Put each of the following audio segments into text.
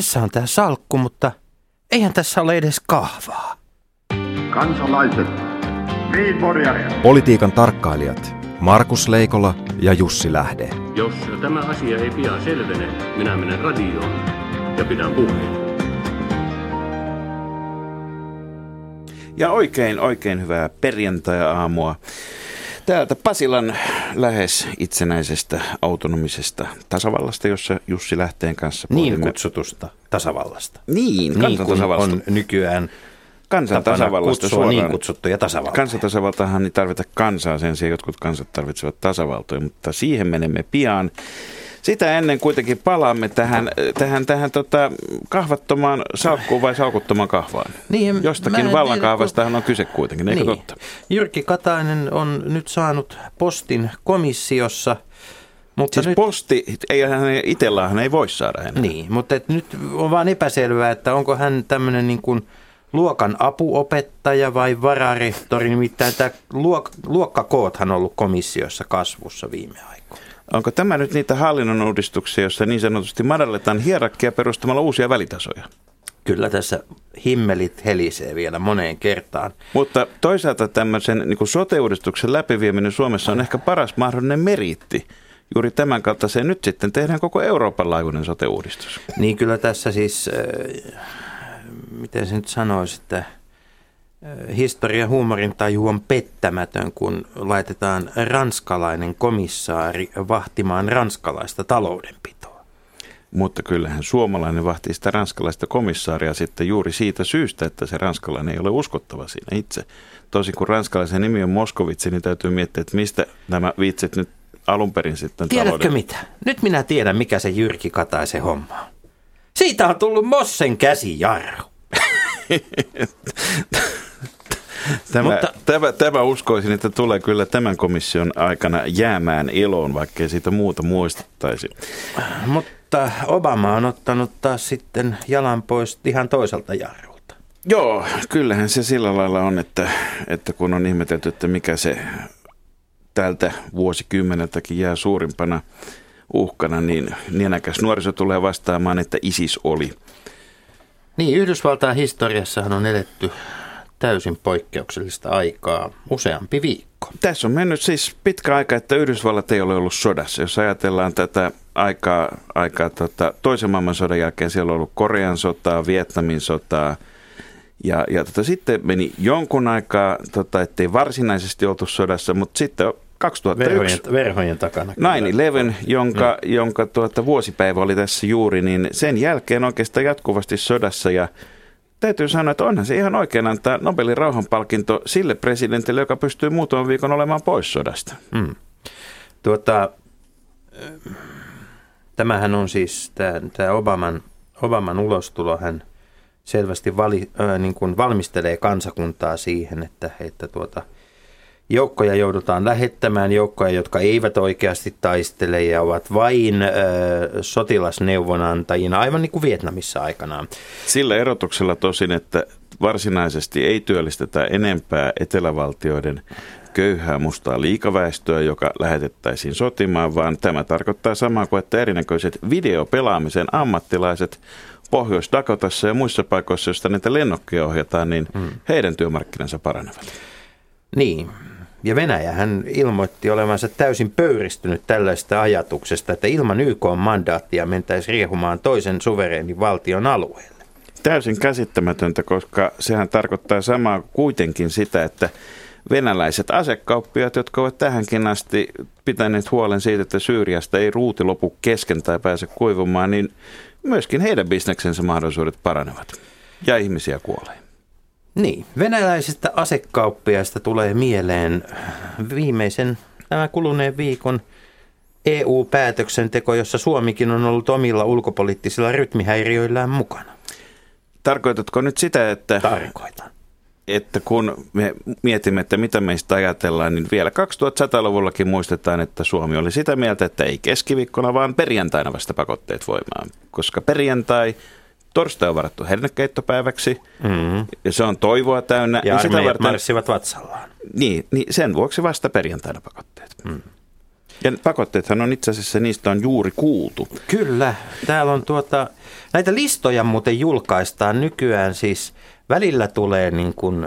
Tässä on tämä salkku, mutta eihän tässä ole edes kahvaa. Kansalaiset, niin Politiikan tarkkailijat Markus Leikola ja Jussi Lähde. Jos tämä asia ei pian selvene, minä menen radioon ja pidän puheen. Ja oikein, oikein hyvää perjantai-aamua. Täältä Pasilan lähes itsenäisestä autonomisesta tasavallasta, jossa Jussi Lähteen kanssa Niin kutsutusta tasavallasta. Niin, niin kuin on nykyään kansan tasavallasta kutsua niin kutsuttuja tasavaltoja. Kansantasavaltahan ei tarvita kansaa, sen sijaan jotkut kansat tarvitsevat tasavaltoja, mutta siihen menemme pian. Sitä ennen kuitenkin palaamme tähän, tähän, tähän tota kahvattomaan salkkuun vai salkuttomaan kahvaan. Niin, Jostakin vallankahvastahan on kyse kuitenkin, eikö niin. totta? Jyrki Katainen on nyt saanut postin komissiossa – mutta siis nyt, posti, ei hän itsellään hän ei voi saada enää. Niin, mutta et nyt on vaan epäselvää, että onko hän tämmöinen niin kuin luokan apuopettaja vai vararehtori, nimittäin tämä luok, luokkakoothan on ollut komissiossa kasvussa viime aikoina. Onko tämä nyt niitä hallinnon uudistuksia, joissa niin sanotusti madalletaan hierarkia perustamalla uusia välitasoja? Kyllä tässä himmelit helisee vielä moneen kertaan. Mutta toisaalta tämmöisen niin sote-uudistuksen läpivieminen Suomessa on ehkä paras mahdollinen meriitti. Juuri tämän kautta se nyt sitten tehdään koko Euroopan laajuinen sote-uudistus. Niin kyllä tässä siis, äh, miten se nyt sanoisi, että – historia huumorin taju on pettämätön, kun laitetaan ranskalainen komissaari vahtimaan ranskalaista taloudenpitoa. Mutta kyllähän suomalainen vahtii sitä ranskalaista komissaaria sitten juuri siitä syystä, että se ranskalainen ei ole uskottava siinä itse. Tosin kun ranskalaisen nimi on Moskovitsi, niin täytyy miettiä, että mistä nämä viitset nyt alun perin sitten Tiedätkö talouden... mitä? Nyt minä tiedän, mikä se Jyrki Kataisen homma on. Siitä on tullut Mossen käsijarru. Tämä, Mutta, tämä, tämä uskoisin, että tulee kyllä tämän komission aikana jäämään eloon, vaikkei siitä muuta muistettaisi. Mutta Obama on ottanut taas sitten jalan pois ihan toiselta jarrulta. Joo, kyllähän se sillä lailla on, että, että kun on ihmetelty, että mikä se tältä vuosikymmeneltäkin jää suurimpana uhkana, niin nenäkäs nuoriso tulee vastaamaan, että ISIS oli. Niin, Yhdysvaltain historiassahan on eletty täysin poikkeuksellista aikaa, useampi viikko. Tässä on mennyt siis pitkä aika, että Yhdysvallat ei ole ollut sodassa. Jos ajatellaan tätä aikaa, aikaa tota, toisen maailmansodan jälkeen, siellä on ollut Korean sotaa, Vietnamin sotaa, ja, ja tota, sitten meni jonkun aikaa, tota, ettei varsinaisesti oltu sodassa, mutta sitten 2001. Verhojen, verhojen takana. 9-11, jonka, mm. jonka tuota, vuosipäivä oli tässä juuri, niin sen jälkeen oikeastaan jatkuvasti sodassa ja täytyy sanoa, että onhan se ihan oikein antaa Nobelin rauhanpalkinto sille presidentille, joka pystyy muutaman viikon olemaan pois sodasta. Mm. Tuota, tämähän on siis, tämä, tämä Obaman, Obaman ulostulo, hän selvästi vali, äh, niin kuin valmistelee kansakuntaa siihen, että, että tuota, – Joukkoja joudutaan lähettämään, joukkoja, jotka eivät oikeasti taistele ja ovat vain ö, sotilasneuvonantajina, aivan niin kuin Vietnamissa aikanaan. Sillä erotuksella tosin, että varsinaisesti ei työllistetä enempää etelävaltioiden köyhää mustaa liikaväestöä, joka lähetettäisiin sotimaan, vaan tämä tarkoittaa samaa kuin, että erinäköiset videopelaamisen ammattilaiset Pohjois-Dakotassa ja muissa paikoissa, joista näitä lennokkeja ohjataan, niin hmm. heidän työmarkkinansa paranevat. Niin, ja Venäjä hän ilmoitti olevansa täysin pöyristynyt tällaista ajatuksesta, että ilman YK-mandaattia mentäisi riehumaan toisen suvereenin valtion alueelle. Täysin käsittämätöntä, koska sehän tarkoittaa samaa kuitenkin sitä, että venäläiset asekauppiaat, jotka ovat tähänkin asti pitäneet huolen siitä, että Syyriasta ei ruuti lopu kesken tai pääse kuivumaan, niin myöskin heidän bisneksensä mahdollisuudet paranevat ja ihmisiä kuolee. Niin, venäläisistä asekauppiaista tulee mieleen viimeisen tämän kuluneen viikon EU-päätöksenteko, jossa Suomikin on ollut omilla ulkopoliittisilla rytmihäiriöillään mukana. Tarkoitatko nyt sitä, että... Tarkoitan. Että kun me mietimme, että mitä meistä ajatellaan, niin vielä 2100-luvullakin muistetaan, että Suomi oli sitä mieltä, että ei keskiviikkona, vaan perjantaina vasta pakotteet voimaan. Koska perjantai torstai on varattu hernekeittopäiväksi mm-hmm. ja se on toivoa täynnä. Ja niin sitä varten, marssivat vatsallaan. Niin, niin, sen vuoksi vasta perjantaina pakotteet. Mm. Ja pakotteethan on itse asiassa, niistä on juuri kuultu. Kyllä, täällä on tuota, näitä listoja muuten julkaistaan nykyään siis Välillä tulee niin kuin,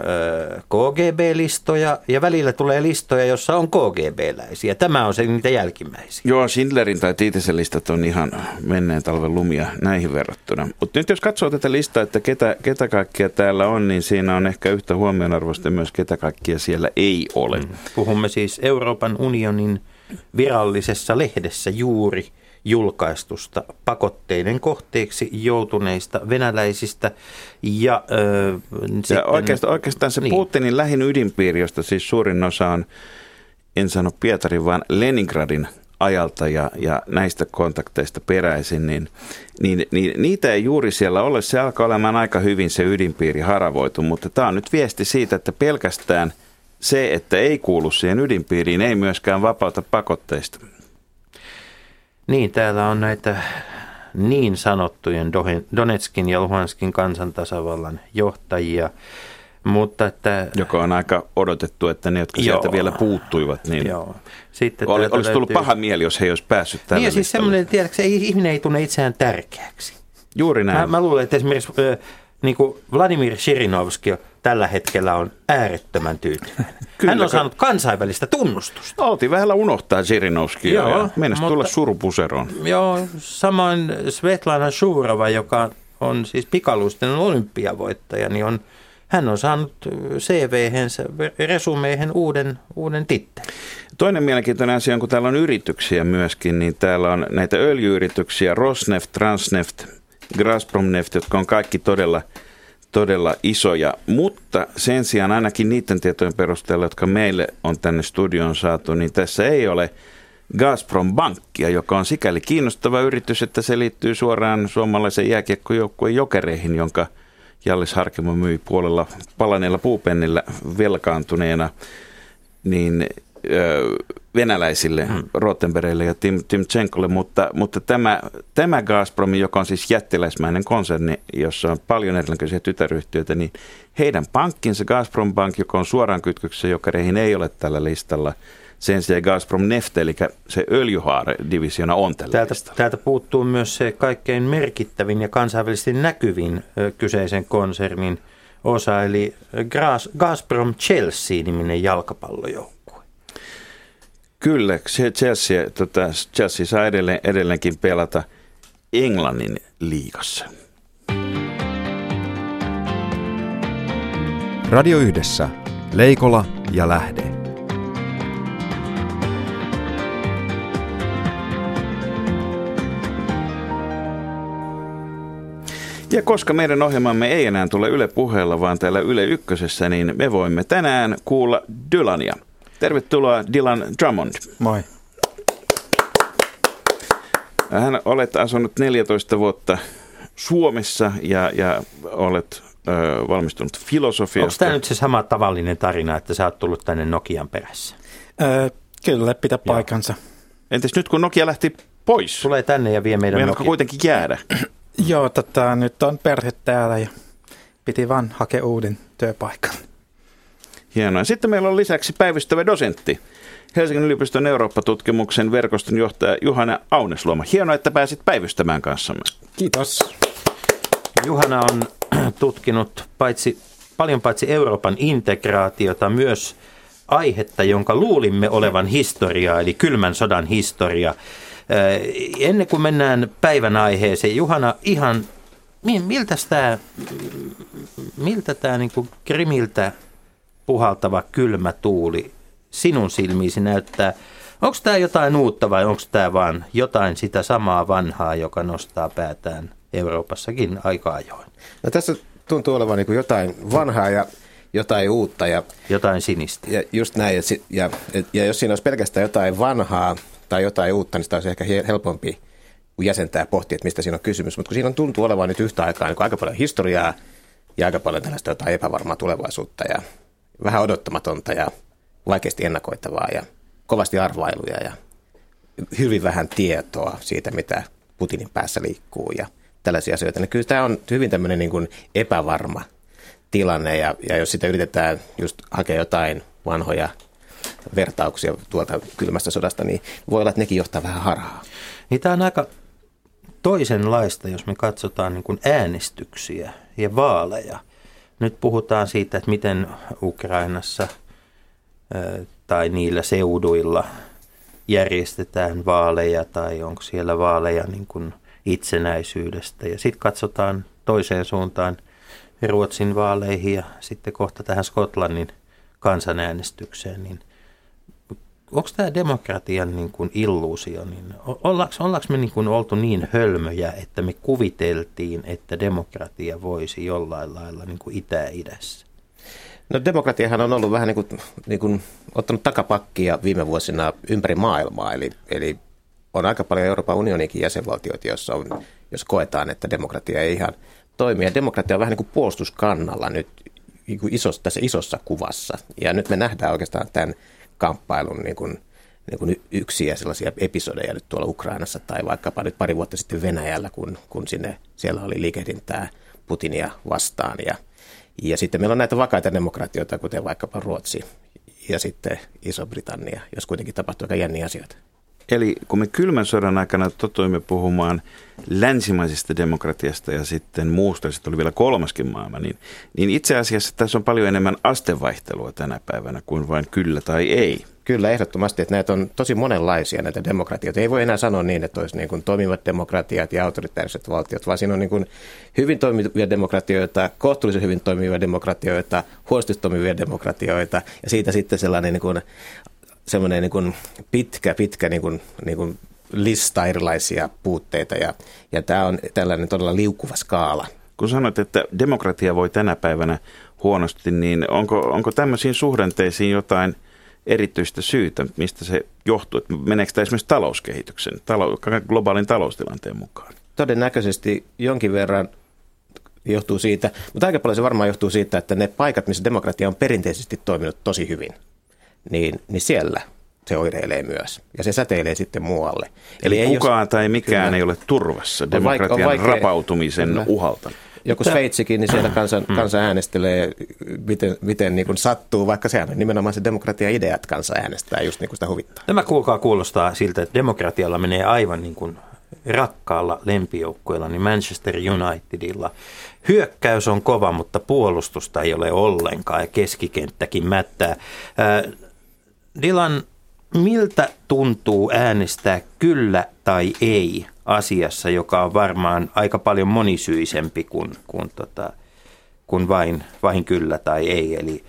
KGB-listoja ja välillä tulee listoja, jossa on KGB-läisiä. Tämä on se niitä jälkimmäisiä. Joo, Schindlerin tai Tiitisen listat on ihan menneen talven lumia näihin verrattuna. Mutta nyt jos katsoo tätä listaa, että ketä, ketä kaikkia täällä on, niin siinä on ehkä yhtä huomionarvoista myös, ketä kaikkia siellä ei ole. Mm. Puhumme siis Euroopan unionin virallisessa lehdessä juuri – julkaistusta pakotteiden kohteeksi joutuneista venäläisistä. Ja, ja sitten, oikeastaan, oikeastaan se niin. Putinin lähin ydinpiiri, josta siis suurin osa on, en sano Pietarin, vaan Leningradin ajalta ja, ja näistä kontakteista peräisin, niin, niin, niin niitä ei juuri siellä ole. Se alkaa olemaan aika hyvin se ydinpiiri haravoitu, mutta tämä on nyt viesti siitä, että pelkästään se, että ei kuulu siihen ydinpiiriin, ei myöskään vapauta pakotteista. Niin, täällä on näitä niin sanottujen Donetskin ja Luhanskin kansantasavallan johtajia, mutta että... Joka on aika odotettu, että ne, jotka joo, sieltä vielä puuttuivat, niin joo. Sitten Oli, olisi tullut löytyy... paha mieli, jos he ei olisi päässyt tälle Niin ja siis semmoinen, tiedätkö, ihminen ei tunne itseään tärkeäksi. Juuri näin. Mä, mä luulen, että esimerkiksi niin kuin Vladimir Shirinovski tällä hetkellä on äärettömän tyytyväinen. Kyllä, Hän on saanut kansainvälistä tunnustusta. Oltiin vähän unohtaa Shirinovskia joo, ja mennä tulla surupuseroon. Joo, samoin Svetlana Shurova, joka on siis pikaluisten olympiavoittaja, niin on, hän on saanut CV-hensä, resumeihin uuden, uuden tittelin. Toinen mielenkiintoinen asia on, kun täällä on yrityksiä myöskin, niin täällä on näitä öljyyrityksiä, Rosneft, Transneft, Gazprom Neft, jotka on kaikki todella, todella isoja, mutta sen sijaan ainakin niiden tietojen perusteella, jotka meille on tänne studioon saatu, niin tässä ei ole Gazprom Bankkia, joka on sikäli kiinnostava yritys, että se liittyy suoraan suomalaisen jääkiekkojoukkueen jokereihin, jonka Jallis Harkimo myi puolella palaneella puupennillä velkaantuneena, niin venäläisille, hmm. Rottenbergille ja Tim, Tim Tchenkolle, mutta, mutta tämä, tämä Gazprom, joka on siis jättiläismäinen konserni, jossa on paljon erilaisia tytäryhtiöitä, niin heidän pankkinsa Gazprom Bank, joka on suoraan kytköksessä jokereihin, ei ole tällä listalla. Sen sijaan Gazprom Neft, eli se öljyhaare-divisiona on tällä täältä, listalla. Täältä puuttuu myös se kaikkein merkittävin ja kansainvälisesti näkyvin kyseisen konsernin osa, eli Gazprom Chelsea-niminen jalkapallojoukko. Kyllä, Chelsea, tota, Chelsea saa edelleen, edelleenkin pelata Englannin liigassa. Radio Yhdessä. Leikola ja Lähde. Ja koska meidän ohjelmamme ei enää tule Yle puheella, vaan täällä Yle Ykkösessä, niin me voimme tänään kuulla Dylania. Tervetuloa Dylan Drummond. Moi. Hän olet asunut 14 vuotta Suomessa ja, ja olet ö, valmistunut filosofiasta. Onko tämä nyt se sama tavallinen tarina, että sä oot tullut tänne Nokian perässä? Öö, kyllä, pitää paikansa. Entäs nyt kun Nokia lähti pois? Tulee tänne ja vie meidän Nokia. kuitenkin jäädä? Joo, tota, nyt on perhe täällä ja piti vaan hakea uuden työpaikan. Hienoa. Sitten meillä on lisäksi päivystävä dosentti. Helsingin yliopiston Eurooppa-tutkimuksen verkoston johtaja Juhana Aunesluoma. Hienoa, että pääsit päivystämään kanssamme. Kiitos. Juhana on tutkinut paitsi, paljon paitsi Euroopan integraatiota, myös aihetta, jonka luulimme olevan historiaa, eli kylmän sodan historia. Äh, ennen kuin mennään päivän aiheeseen, Juhana, ihan miltä tämä, miltä tämä niin Krimiltä puhaltava kylmä tuuli sinun silmiisi näyttää, onko tämä jotain uutta vai onko tämä vaan jotain sitä samaa vanhaa, joka nostaa päätään Euroopassakin aika ajoin? No tässä tuntuu olevan niin jotain vanhaa ja jotain uutta. Ja, jotain sinistä. Ja just näin. Ja, ja, ja jos siinä olisi pelkästään jotain vanhaa tai jotain uutta, niin sitä olisi ehkä helpompi jäsentää ja pohtia, että mistä siinä on kysymys. Mutta kun siinä on tuntuu olevan nyt yhtä aikaa niin aika paljon historiaa ja aika paljon tällaista jotain epävarmaa tulevaisuutta ja vähän odottamatonta ja vaikeasti ennakoitavaa ja kovasti arvailuja ja hyvin vähän tietoa siitä, mitä Putinin päässä liikkuu ja tällaisia asioita. Niin kyllä tämä on hyvin tämmöinen niin kuin epävarma tilanne ja, ja jos sitä yritetään just hakea jotain vanhoja vertauksia tuolta kylmästä sodasta, niin voi olla, että nekin johtaa vähän harhaa. Niin tämä on aika toisenlaista, jos me katsotaan niin kuin äänestyksiä ja vaaleja. Nyt puhutaan siitä, että miten Ukrainassa tai niillä seuduilla järjestetään vaaleja tai onko siellä vaaleja niin kuin itsenäisyydestä. Ja sitten katsotaan toiseen suuntaan Ruotsin vaaleihin ja sitten kohta tähän Skotlannin kansanäänestykseen, niin onko tämä demokratian niin kuin illuusio, niin ollaanko, ollaanko me niin kuin oltu niin hölmöjä, että me kuviteltiin, että demokratia voisi jollain lailla niin kuin itä-idässä? No demokratiahan on ollut vähän niin kuin, niin kuin ottanut takapakkia viime vuosina ympäri maailmaa, eli, eli on aika paljon Euroopan unionikin jäsenvaltioita, joissa on, jos koetaan, että demokratia ei ihan toimi. Ja demokratia on vähän niin kuin puolustuskannalla nyt niin kuin isossa, tässä isossa kuvassa. Ja nyt me nähdään oikeastaan tämän kamppailun niin kuin, niin kuin yksiä sellaisia episodeja nyt tuolla Ukrainassa tai vaikkapa nyt pari vuotta sitten Venäjällä, kun, kun sinne, siellä oli liikehdintää Putinia vastaan. Ja, ja sitten meillä on näitä vakaita demokratioita, kuten vaikkapa Ruotsi ja sitten Iso-Britannia, jos kuitenkin tapahtuu aika jänniä asioita. Eli kun me kylmän sodan aikana totuimme puhumaan länsimaisesta demokratiasta ja sitten muusta, ja sitten oli vielä kolmaskin maailma, niin, niin itse asiassa tässä on paljon enemmän astevaihtelua tänä päivänä kuin vain kyllä tai ei. Kyllä, ehdottomasti, että näitä on tosi monenlaisia näitä demokratioita. Ei voi enää sanoa niin, että olisi niin kuin toimivat demokratiat ja autoritääriset valtiot, vaan siinä on niin kuin hyvin toimivia demokratioita, kohtuullisen hyvin toimivia demokratioita, huonosti toimivia demokratioita ja siitä sitten sellainen niin kuin semmoinen niin kuin pitkä, pitkä niin kuin, niin kuin lista erilaisia puutteita ja, ja tämä on tällainen todella liukuva skaala. Kun sanoit, että demokratia voi tänä päivänä huonosti, niin onko, onko tämmöisiin suhdanteisiin jotain erityistä syytä, mistä se johtuu? Meneekö tämä esimerkiksi talouskehityksen, talou, globaalin taloustilanteen mukaan? Todennäköisesti jonkin verran johtuu siitä, mutta aika paljon se varmaan johtuu siitä, että ne paikat, missä demokratia on perinteisesti toiminut tosi hyvin – niin, niin siellä se oireilee myös. Ja se säteilee sitten muualle. Eli, Eli kukaan jos, tai mikään kyllä, ei ole turvassa demokratian on vaikea, rapautumisen kyllä. uhalta. Joku Sveitsikin, niin siellä kansa, mm. kansa äänestelee, miten, miten niin kuin sattuu, vaikka sehän on nimenomaan se demokratia-ideat kansa äänestää just niin kuin sitä huvittaa. Tämä kuulkaa kuulostaa siltä, että demokratialla menee aivan niin kuin rakkaalla lempijoukkueella, niin Manchester Unitedilla. Hyökkäys on kova, mutta puolustusta ei ole ollenkaan ja keskikenttäkin mättää. Dylan, miltä tuntuu äänestää kyllä tai ei asiassa, joka on varmaan aika paljon monisyisempi kuin, kuin, tota, kuin vain, vain kyllä tai ei. Eli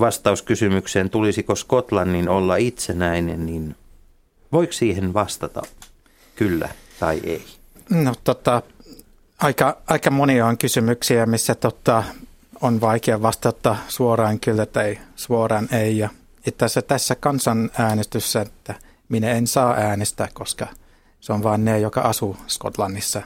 vastaus kysymykseen, tulisiko Skotlannin olla itsenäinen, niin voiko siihen vastata kyllä tai ei? No tota, aika, aika monia on kysymyksiä, missä tota, on vaikea vastata suoraan kyllä tai suoraan ei. Ja itse asiassa tässä kansanäänestyssä, että minä en saa äänestää, koska se on vain ne, joka asuu Skotlannissa.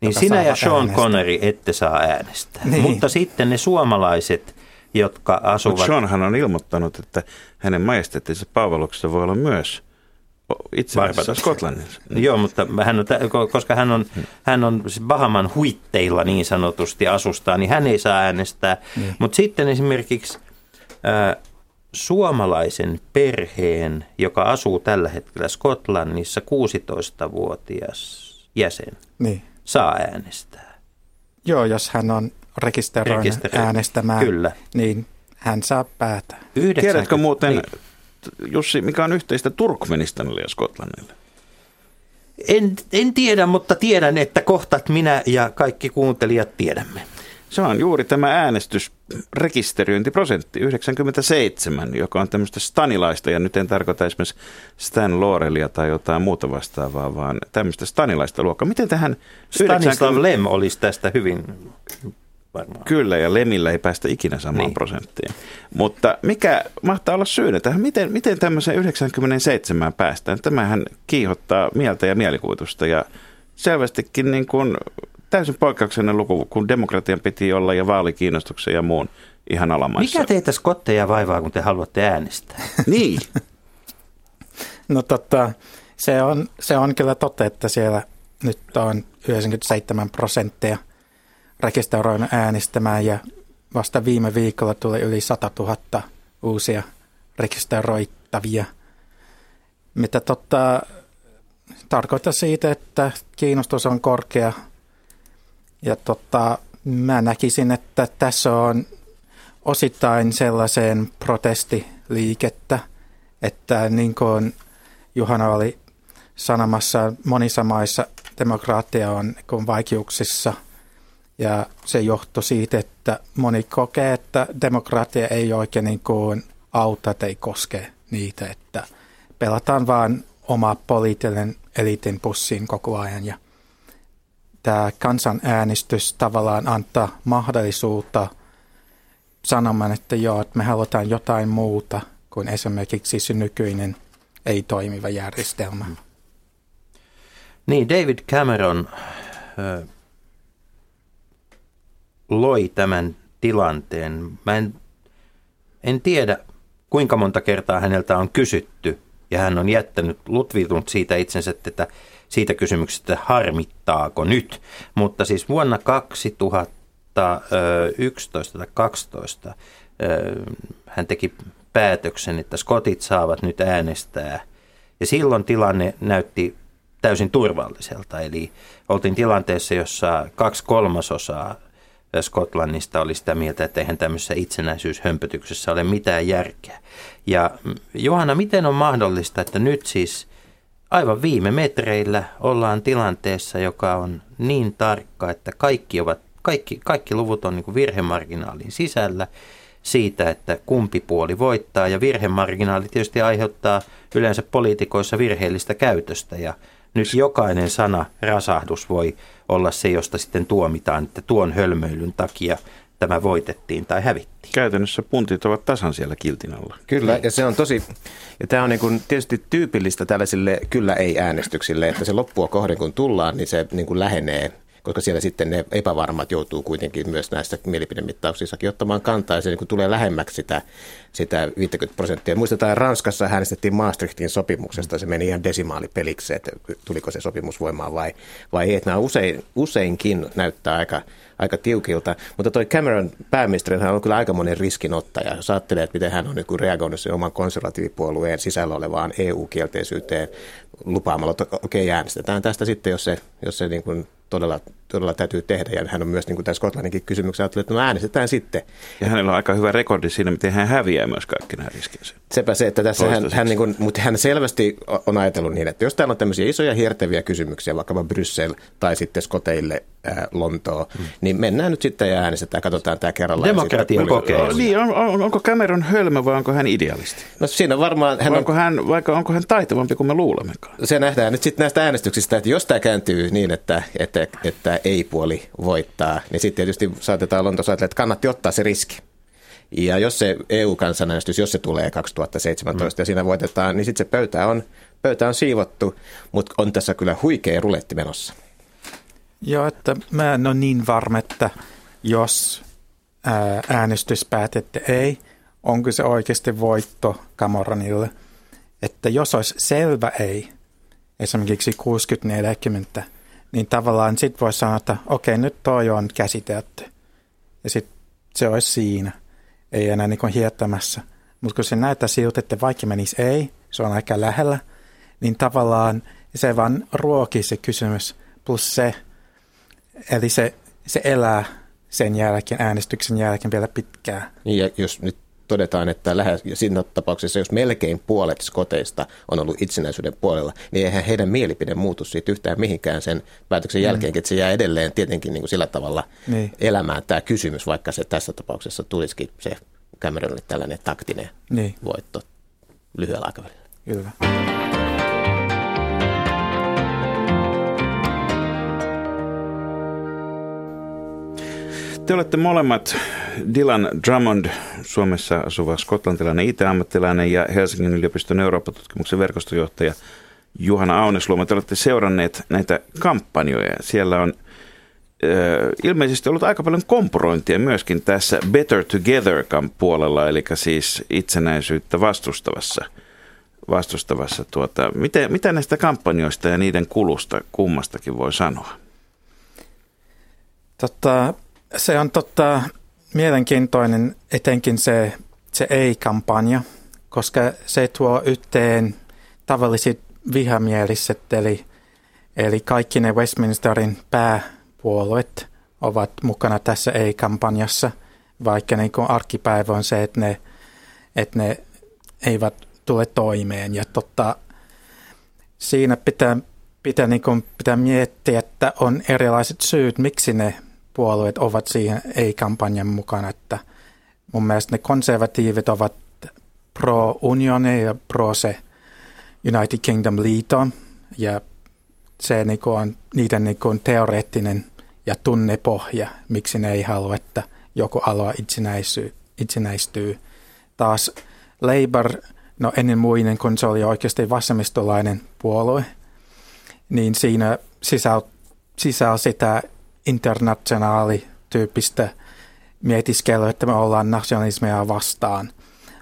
Niin sinä ja Sean äänestää. Connery ette saa äänestää, niin. mutta sitten ne suomalaiset, jotka asuvat... Mutta Seanhan on ilmoittanut, että hänen majesteettinsa palveluksessa voi olla myös itse asiassa Skotlannissa. Joo, mutta hän on, koska hän on, hän on Bahaman huitteilla niin sanotusti asustaa, niin hän ei saa äänestää. Niin. Mutta sitten esimerkiksi... Äh, suomalaisen perheen, joka asuu tällä hetkellä Skotlannissa, 16-vuotias jäsen niin. saa äänestää. Joo, jos hän on rekisteröinyt äänestämään, Kyllä. niin hän saa päätä. 90, Tiedätkö muuten, niin. Jussi, mikä on yhteistä Turkmenistanille ja Skotlannille? En, en tiedä, mutta tiedän, että kohtat minä ja kaikki kuuntelijat tiedämme. Se on juuri tämä äänestysrekisteröintiprosentti 97, joka on tämmöistä stanilaista, ja nyt en tarkoita esimerkiksi Stan Laurelia tai jotain muuta vastaavaa, vaan tämmöistä stanilaista luokkaa. Miten tähän... Stanislav 90... Lem olisi tästä hyvin varmaan. Kyllä, ja Lemillä ei päästä ikinä samaan niin. prosenttiin. Mutta mikä mahtaa olla syynä tähän? Miten, miten tämmöiseen 97 päästään? Tämähän kiihottaa mieltä ja mielikuvitusta, ja selvästikin niin kuin täysin poikkeuksellinen luku, kun demokratian piti olla ja vaalikiinnostuksen ja muun ihan alamaissa. Mikä teitä skotteja vaivaa, kun te haluatte äänestää? niin. no totta, se on, se on kyllä totta, että siellä nyt on 97 prosenttia rekisteröinyt äänestämään ja vasta viime viikolla tuli yli 100 000 uusia rekisteröittäviä, mitä totta, tarkoittaa siitä, että kiinnostus on korkea. Ja totta, mä näkisin, että tässä on osittain sellaiseen protestiliikettä, että niin kuin Juhana oli sanomassa, monissa maissa demokraattia on niin vaikeuksissa – ja se johtui siitä, että moni kokee, että demokratia ei oikein niin kuin auta tai koske niitä, että pelataan vain oma poliittinen elitin pussiin koko ajan. Ja tämä kansanäänestys tavallaan antaa mahdollisuutta sanomaan, että joo, että me halutaan jotain muuta kuin esimerkiksi se nykyinen ei-toimiva järjestelmä. Niin, David Cameron loi tämän tilanteen. Mä en, en tiedä, kuinka monta kertaa häneltä on kysytty, ja hän on jättänyt, lutvitunut siitä itsensä, että siitä kysymyksestä harmittaako nyt. Mutta siis vuonna 2011 tai 2012 hän teki päätöksen, että skotit saavat nyt äänestää. Ja silloin tilanne näytti täysin turvalliselta. Eli oltiin tilanteessa, jossa kaksi kolmasosaa Skotlannista oli sitä mieltä, että eihän tämmöisessä itsenäisyyshömpötyksessä ole mitään järkeä. Ja mm, Johanna, miten on mahdollista, että nyt siis aivan viime metreillä ollaan tilanteessa, joka on niin tarkka, että kaikki, ovat, kaikki, kaikki luvut on niin virhemarginaalin sisällä siitä, että kumpi puoli voittaa. Ja virhemarginaali tietysti aiheuttaa yleensä poliitikoissa virheellistä käytöstä ja nyt jokainen sana rasahdus voi olla se, josta sitten tuomitaan, että tuon hölmöilyn takia tämä voitettiin tai hävittiin. Käytännössä puntit ovat tasan siellä kiltin alla. Kyllä, ja se on tosi, ja tämä on niin kuin tietysti tyypillistä tällaisille kyllä-ei-äänestyksille, että se loppua kohden kun tullaan, niin se niin kuin lähenee koska siellä sitten ne epävarmat joutuu kuitenkin myös näissä mielipidemittauksissakin ottamaan kantaa, ja se niin tulee lähemmäksi sitä, sitä 50 prosenttia. Muistetaan, Ranskassa äänestettiin Maastrichtin sopimuksesta, se meni ihan desimaalipeliksi, että tuliko se sopimus voimaan vai, vai ei. Että nämä usein, useinkin näyttää aika, aika tiukilta, mutta toi Cameron pääministeri hän on kyllä aika monen riskinottaja. Jos ajattelee, että miten hän on niin reagoinut sen oman konservatiivipuolueen sisällä olevaan EU-kielteisyyteen lupaamalla, että okei, okay, äänestetään tästä sitten, jos se, jos se niin kuin todella, todella täytyy tehdä. Ja hän on myös niin kuin tämän Skotlanninkin kysymyksen ajatellut, että no äänestetään sitten. Ja hänellä on aika hyvä rekordi siinä, miten hän häviää myös kaikki nämä riskinsä. Sepä se, että tässä hän, hän, niin kuin, mutta hän selvästi on ajatellut niin, että jos täällä on tämmöisiä isoja hiertäviä kysymyksiä, vaikkapa Bryssel tai sitten Skoteille ää, Lontoo, hmm. niin mennään nyt sitten ja äänestetään, katsotaan tämä kerralla. Demokratian kokeilu. Niin, on, on, onko Cameron hölmö vai onko hän idealisti? No siinä varmaan... Hän on, onko, hän, vaikka onko hän taitavampi kuin me luulemmekaan? Se nähdään nyt sitten näistä äänestyksistä, että jos tämä kääntyy niin, että, että, että ei-puoli voittaa, niin sitten tietysti saatetaan Lontoossa ajatella, että kannatti ottaa se riski. Ja jos se EU-kansanäänestys, jos se tulee 2017 mm. ja siinä voitetaan, niin sitten se pöytä on, pöytä on siivottu, mutta on tässä kyllä huikea ruletti menossa. Joo, että mä en ole niin varma, että jos äänestys päätette ei, onko se oikeasti voitto Cameronille. Että jos olisi selvä ei, esimerkiksi 60-40, niin tavallaan sitten voisi sanoa, että okei, nyt toi on käsitelty. Ja sitten se olisi siinä, ei enää niin kuin hiettämässä. Mutta kun se näyttää siltä, että vaikka menisi ei, se on aika lähellä, niin tavallaan se vaan ruokii se kysymys. Plus se, eli se, se elää sen jälkeen, äänestyksen jälkeen vielä pitkään. Niin ja jos nyt todetaan, että lähes, ja siinä tapauksessa, jos melkein puolet skoteista on ollut itsenäisyyden puolella, niin eihän heidän mielipide muutu siitä yhtään mihinkään sen päätöksen mm. jälkeen, että se jää edelleen tietenkin niin kuin sillä tavalla niin. elämään tämä kysymys, vaikka se tässä tapauksessa tulisikin se Cameronille tällainen taktinen niin. voitto lyhyellä aikavälillä. Kyllä. Te olette molemmat Dylan Drummond, Suomessa asuva skotlantilainen IT-ammattilainen ja Helsingin yliopiston Eurooppa-tutkimuksen verkostojohtaja Juhana Aunesluoma. Te olette seuranneet näitä kampanjoja. Siellä on ilmeisesti ollut aika paljon kompurointia myöskin tässä Better together puolella, eli siis itsenäisyyttä vastustavassa. vastustavassa tuota. Mitä, mitä näistä kampanjoista ja niiden kulusta kummastakin voi sanoa? Totta, se on totta mielenkiintoinen, etenkin se, se ei-kampanja, koska se tuo yhteen tavalliset vihamieliset, eli, eli kaikki ne Westminsterin pääpuolueet ovat mukana tässä ei-kampanjassa, vaikka niin kuin arkipäivä on se, että ne, että ne eivät tule toimeen. Ja totta, siinä pitää, pitää, niin kuin, pitää miettiä, että on erilaiset syyt, miksi ne puolueet ovat siihen ei-kampanjan mukana. Että mun mielestä ne konservatiivit ovat pro-unioni ja pro se United Kingdom liito ja se niin kuin on niiden niin kuin teoreettinen ja tunnepohja, miksi ne ei halua, että joku alue itsenäistyy. itsenäistyy. Taas Labour, no ennen muinen, kun se oli oikeasti vasemmistolainen puolue, niin siinä sisäl, sisällä sitä internationaalityyppistä mietiskelyä, että me ollaan nationalismia vastaan.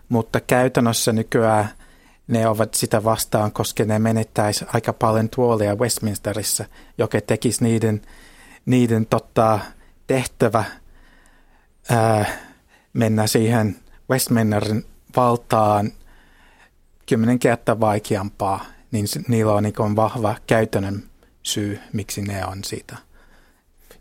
Mutta käytännössä nykyään ne ovat sitä vastaan, koska ne menettäisi aika paljon tuolia Westminsterissä, joka tekisi niiden, niiden tota, tehtävä ää, mennä siihen Westminsterin valtaan kymmenen kertaa vaikeampaa, niin niillä on niin vahva käytännön syy, miksi ne on siitä.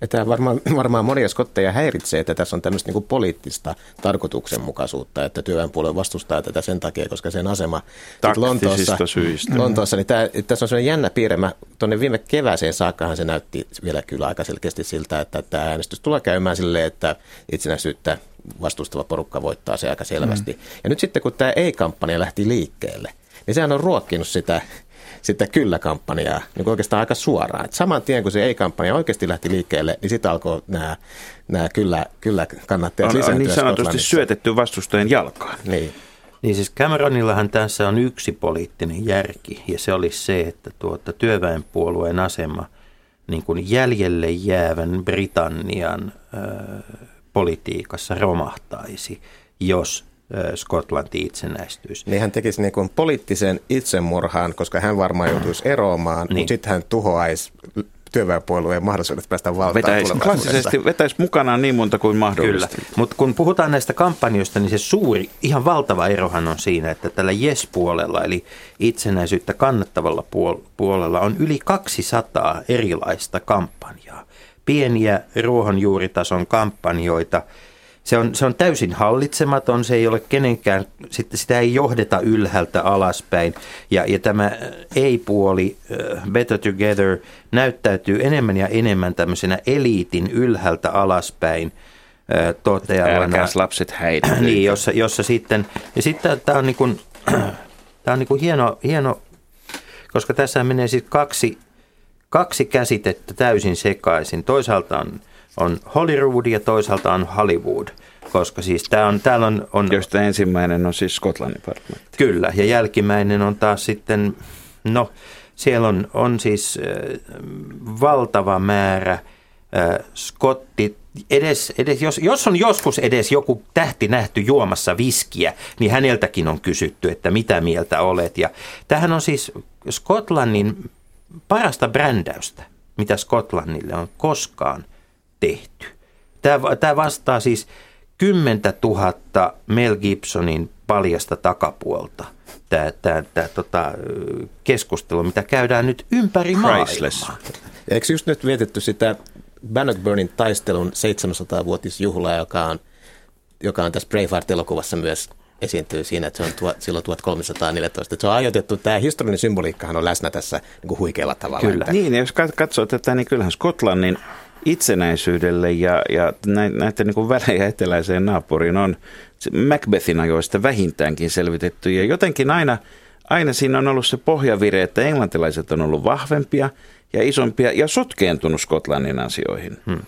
Ja tämä varmaan, varmaan monia skotteja häiritsee, että tässä on tämmöistä niin poliittista tarkoituksenmukaisuutta, että työväenpuolue vastustaa tätä sen takia, koska sen asema Lontoossa, syistä. Lontoossa, niin tämä, tässä on sellainen jännä piirre. Mä tuonne viime kevääseen saakkahan se näytti vielä kyllä aika selkeästi siltä, että tämä äänestys tulee käymään silleen, että itsenäisyyttä vastustava porukka voittaa se aika selvästi. Mm. Ja nyt sitten kun tämä ei-kampanja lähti liikkeelle, niin sehän on ruokkinut sitä sitä kyllä-kampanjaa niin oikeastaan aika suoraan. Et saman tien, kun se ei-kampanja oikeasti lähti liikkeelle, niin sitten alkoi nämä, nämä kyllä, kyllä kannattajat on, on niin sanotusti syötetty vastustajien jalkaan. Niin. Niin siis Cameronillahan tässä on yksi poliittinen järki, ja se olisi se, että tuota, työväenpuolueen asema niin kuin jäljelle jäävän Britannian ö, politiikassa romahtaisi, jos Skotlanti itsenäistyisi. Niin hän tekisi niin kuin poliittisen itsemurhaan, koska hän varmaan joutuisi eroamaan, niin. mutta sitten hän tuhoaisi työväenpuolueen mahdollisuudet päästä valtaan. Vetäisi, klassisesti vetäisi mukanaan niin monta kuin mahdollista. Kyllä, mutta kun puhutaan näistä kampanjoista, niin se suuri, ihan valtava erohan on siinä, että tällä Yes-puolella, eli itsenäisyyttä kannattavalla puolella, on yli 200 erilaista kampanjaa. Pieniä ruohonjuuritason kampanjoita, se on, se on täysin hallitsematon, se ei ole kenenkään, sitä ei johdeta ylhäältä alaspäin. Ja, ja tämä ei-puoli, uh, Better Together, näyttäytyy enemmän ja enemmän tämmöisenä eliitin ylhäältä alaspäin uh, toteavana. Älkääs lapset häitä. niin, jossa, jossa sitten, ja sitten tämä on, niin kuin, tämä on niin kuin hieno, hieno, koska tässä menee siis kaksi, kaksi käsitettä täysin sekaisin. Toisaalta on on Hollywood ja toisaalta on Hollywood. Koska siis tää on, täällä on, on... Josta ensimmäinen on siis Skotlannin parlamentti. Kyllä, ja jälkimmäinen on taas sitten, no siellä on, on siis äh, valtava määrä äh, skotti, edes, edes, jos, jos on joskus edes joku tähti nähty juomassa viskiä, niin häneltäkin on kysytty, että mitä mieltä olet. Ja tämähän on siis Skotlannin parasta brändäystä, mitä Skotlannille on koskaan tehty. Tämä, tämä vastaa siis 10 000 Mel Gibsonin paljasta takapuolta. Tämä, tämä, tämä tota, keskustelu, mitä käydään nyt ympäri maailmaa. Eikö just nyt vietetty sitä Bannockburnin taistelun 700-vuotisjuhlaa, joka on, joka on tässä Braveheart-elokuvassa myös esiintyy siinä, että se on tuo, silloin 1314. Että se on ajoitettu, tämä historiallinen symboliikkahan on läsnä tässä niin kuin huikealla tavalla. Kyllä. Että... Niin, jos katsoo tätä, niin kyllähän Skotlannin itsenäisyydelle ja, ja näiden niin välejä eteläiseen naapuriin on Macbethin ajoista vähintäänkin selvitetty. Ja jotenkin aina, aina siinä on ollut se pohjavire, että englantilaiset on ollut vahvempia ja isompia ja sotkeentunut Skotlannin asioihin. Hmm.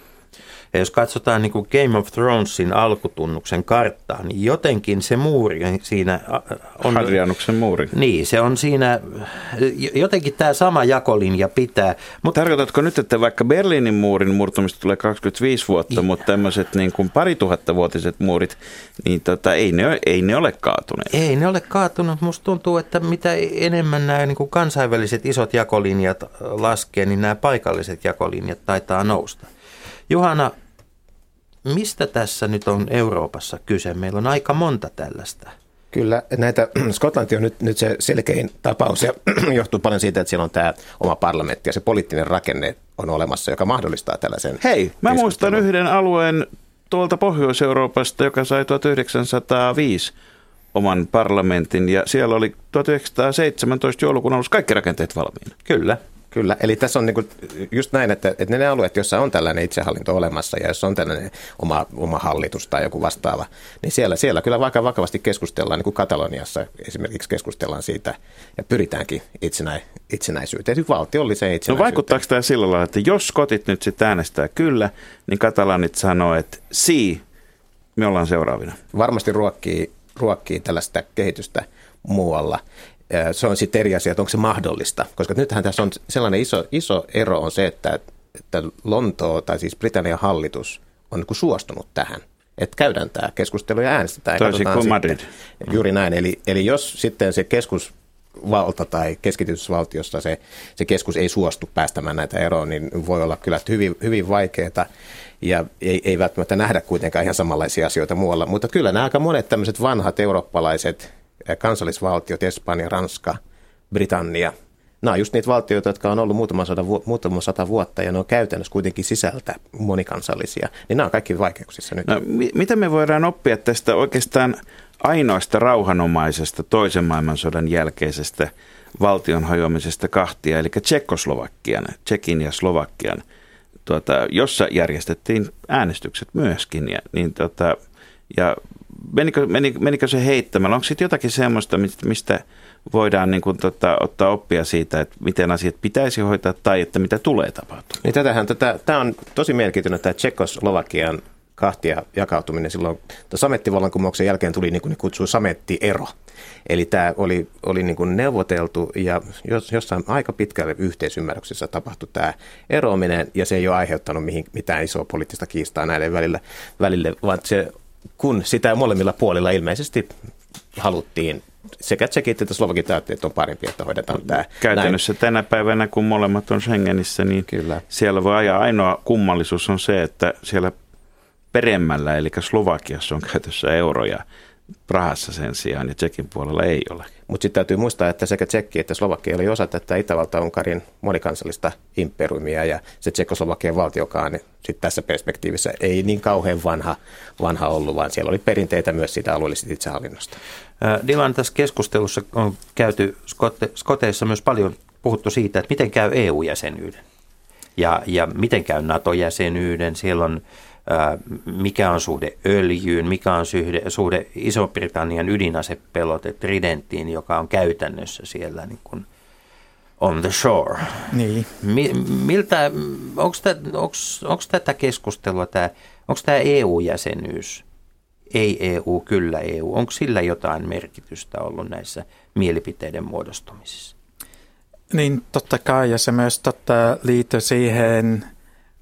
Ja jos katsotaan niin kuin Game of Thronesin alkutunnuksen karttaa, niin jotenkin se muuri siinä on... Hadrianuksen muuri. Niin, se on siinä, jotenkin tämä sama jakolinja pitää. Mutta Tarkoitatko nyt, että vaikka Berliinin muurin murtumista tulee 25 vuotta, ja. mutta tämmöiset niin kuin pari tuhatta vuotiset muurit, niin tota, ei, ne, ei ne ole kaatuneet? Ei ne ole kaatunut. Musta tuntuu, että mitä enemmän nämä niin kuin kansainväliset isot jakolinjat laskee, niin nämä paikalliset jakolinjat taitaa nousta. Juhana, mistä tässä nyt on Euroopassa kyse? Meillä on aika monta tällaista Kyllä, näitä, Skotlanti on nyt, nyt se selkein tapaus ja johtuu paljon siitä, että siellä on tämä oma parlamentti ja se poliittinen rakenne on olemassa, joka mahdollistaa tällaisen Hei, mä muistan yhden alueen tuolta Pohjois-Euroopasta, joka sai 1905 oman parlamentin ja siellä oli 1917 joulukuun alussa kaikki rakenteet valmiina. Kyllä. Kyllä, eli tässä on niinku just näin, että, että ne alueet, joissa on tällainen itsehallinto olemassa ja jos on tällainen oma, oma hallitus tai joku vastaava, niin siellä, siellä kyllä vaikka vakavasti keskustellaan, niin kuin Kataloniassa esimerkiksi keskustellaan siitä ja pyritäänkin itsenä, itsenäisyyteen, siis valtiolliseen No itsenäisyyteen. vaikuttaako tämä sillä lailla, että jos skotit nyt sitten äänestää kyllä, niin katalanit sanoo, että si, me ollaan seuraavina. varmasti ruokkii, ruokkii tällaista kehitystä muualla. Ää, Se on sitten eri asia, että onko se mahdollista, koska nythän tässä on sellainen iso, iso ero on se, että, että Lontoo tai siis Britannian hallitus on niin suostunut tähän. Että käydään tämä keskustelu ja äänestetään. Toisin kuin. Madrid. Juuri näin. Eli, eli jos sitten se keskusvalta tai keskitytysvaltiossa se, se keskus ei suostu päästämään näitä eroon, niin voi olla kyllä hyvin, hyvin vaikeaa ja ei, ei välttämättä nähdä kuitenkaan ihan samanlaisia asioita muualla. Mutta kyllä nämä aika monet tämmöiset vanhat eurooppalaiset kansallisvaltiot, Espanja, Ranska, Britannia, nämä on just niitä valtioita, jotka on ollut muutama sata, muutama sata vuotta ja ne on käytännössä kuitenkin sisältä monikansallisia. Niin nämä on kaikki vaikeuksissa nyt. No, mi- mitä me voidaan oppia tästä oikeastaan ainoasta rauhanomaisesta toisen maailmansodan jälkeisestä valtion hajoamisesta kahtia, eli Tsekkoslovakian, Tsekin ja Slovakian, tuota, jossa järjestettiin äänestykset myöskin. Ja, niin, tota, ja menikö, menikö, menikö se heittämällä? Onko sitten jotakin semmoista, mistä- voidaan niin kuin, tota, ottaa oppia siitä, että miten asiat pitäisi hoitaa tai että mitä tulee tapahtumaan? Niin tätähän, tätä, tämä on tosi mielenkiintoinen, tämä Tsekoslovakian kahtia jakautuminen silloin. Samettivallankumouksen jälkeen tuli niin kuin kutsuu samettiero. Eli tämä oli, oli niin kuin neuvoteltu ja jos, jossain aika pitkälle yhteisymmärryksessä tapahtui tämä eroaminen ja se ei ole aiheuttanut mihin, mitään isoa poliittista kiistaa näiden välillä, välille, vaan se, kun sitä molemmilla puolilla ilmeisesti haluttiin sekä tsekit että slovakit että on parempi, että hoidetaan tämä. Käytännössä tänä päivänä, kun molemmat on Schengenissä, niin Kyllä. siellä voi ajaa. Ainoa kummallisuus on se, että siellä peremmällä, eli Slovakiassa on käytössä euroja, Prahassa sen sijaan ja Tsekin puolella ei ole. Mutta sitten täytyy muistaa, että sekä Tsekki että Slovakia oli osa tätä Itävalta-Unkarin monikansallista imperiumia ja se Tsekoslovakian valtiokaan niin sit tässä perspektiivissä ei niin kauhean vanha, vanha ollut, vaan siellä oli perinteitä myös siitä alueellisesta itsehallinnosta. Ää, Dylan, tässä keskustelussa on käyty Skotte, Skoteissa myös paljon puhuttu siitä, että miten käy EU-jäsenyyden ja, ja miten käy NATO-jäsenyyden. Siellä on, mikä on suhde öljyyn, mikä on suhde, suhde Iso-Britannian ydinasepelote Tridenttiin, joka on käytännössä siellä niin kuin on the shore. Niin. Mi, miltä, onko tätä keskustelua, tää, onko tämä EU-jäsenyys, ei EU, kyllä EU, onko sillä jotain merkitystä ollut näissä mielipiteiden muodostumisissa? Niin totta kai, ja se myös totta liittyy siihen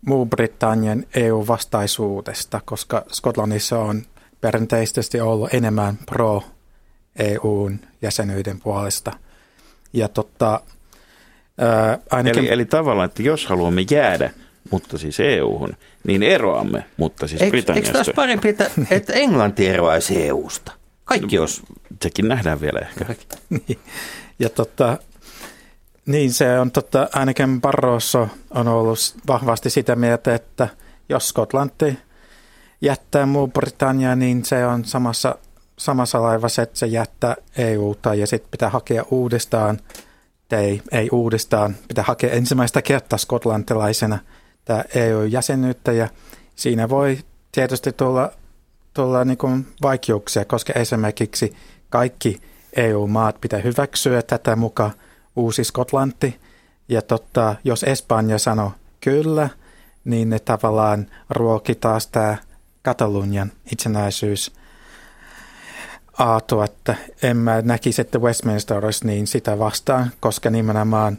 muu Britannian EU-vastaisuudesta, koska Skotlannissa on perinteisesti ollut enemmän pro-EUn jäsenyyden puolesta. Ja totta, ää, ainakin... Eli, eli tavallaan, että jos haluamme jäädä, mutta siis EU-hun, niin eroamme, mutta siis Eikö, eikö Britanniasta. taas parempi, että, että Englanti eroaisi EUsta? Kaikki olisi. Sekin nähdään vielä ehkä. Niin. Ja totta, niin se on totta, ainakin Barroso on ollut vahvasti sitä mieltä, että jos Skotlanti jättää muu Britannia, niin se on samassa, samassa laivassa, että se jättää EUta ja sitten pitää hakea uudestaan, tai ei, uudestaan, pitää hakea ensimmäistä kertaa skotlantilaisena tämä EU-jäsenyyttä ja siinä voi tietysti tulla, tulla niin kuin vaikeuksia, koska esimerkiksi kaikki EU-maat pitää hyväksyä tätä mukaan uusi Skotlanti. Ja totta, jos Espanja sanoo kyllä, niin ne tavallaan ruoki taas tämä Katalonian itsenäisyys aatu, että en mä näkisi, että Westminster olisi niin sitä vastaan, koska nimenomaan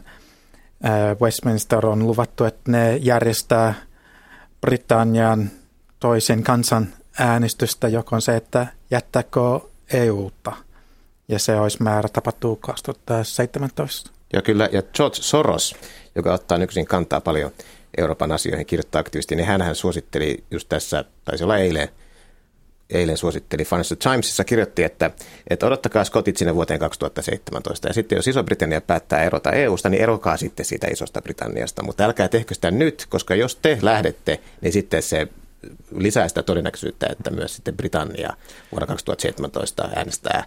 ää, Westminster on luvattu, että ne järjestää Britannian toisen kansan äänestystä, joka on se, että jättääkö EUta. Ja se olisi määrä tapahtuu 2017. Ja kyllä, ja George Soros, joka ottaa nykyisin kantaa paljon Euroopan asioihin, kirjoittaa aktiivisesti, niin hän suositteli just tässä, taisi olla eilen, eilen suositteli Financial Timesissa, kirjoitti, että, että odottakaa skotit sinne vuoteen 2017. Ja sitten jos Iso-Britannia päättää erota EUsta, niin erokaa sitten siitä Isosta Britanniasta. Mutta älkää tehkö sitä nyt, koska jos te lähdette, niin sitten se lisää sitä todennäköisyyttä, että myös sitten Britannia vuonna 2017 äänestää,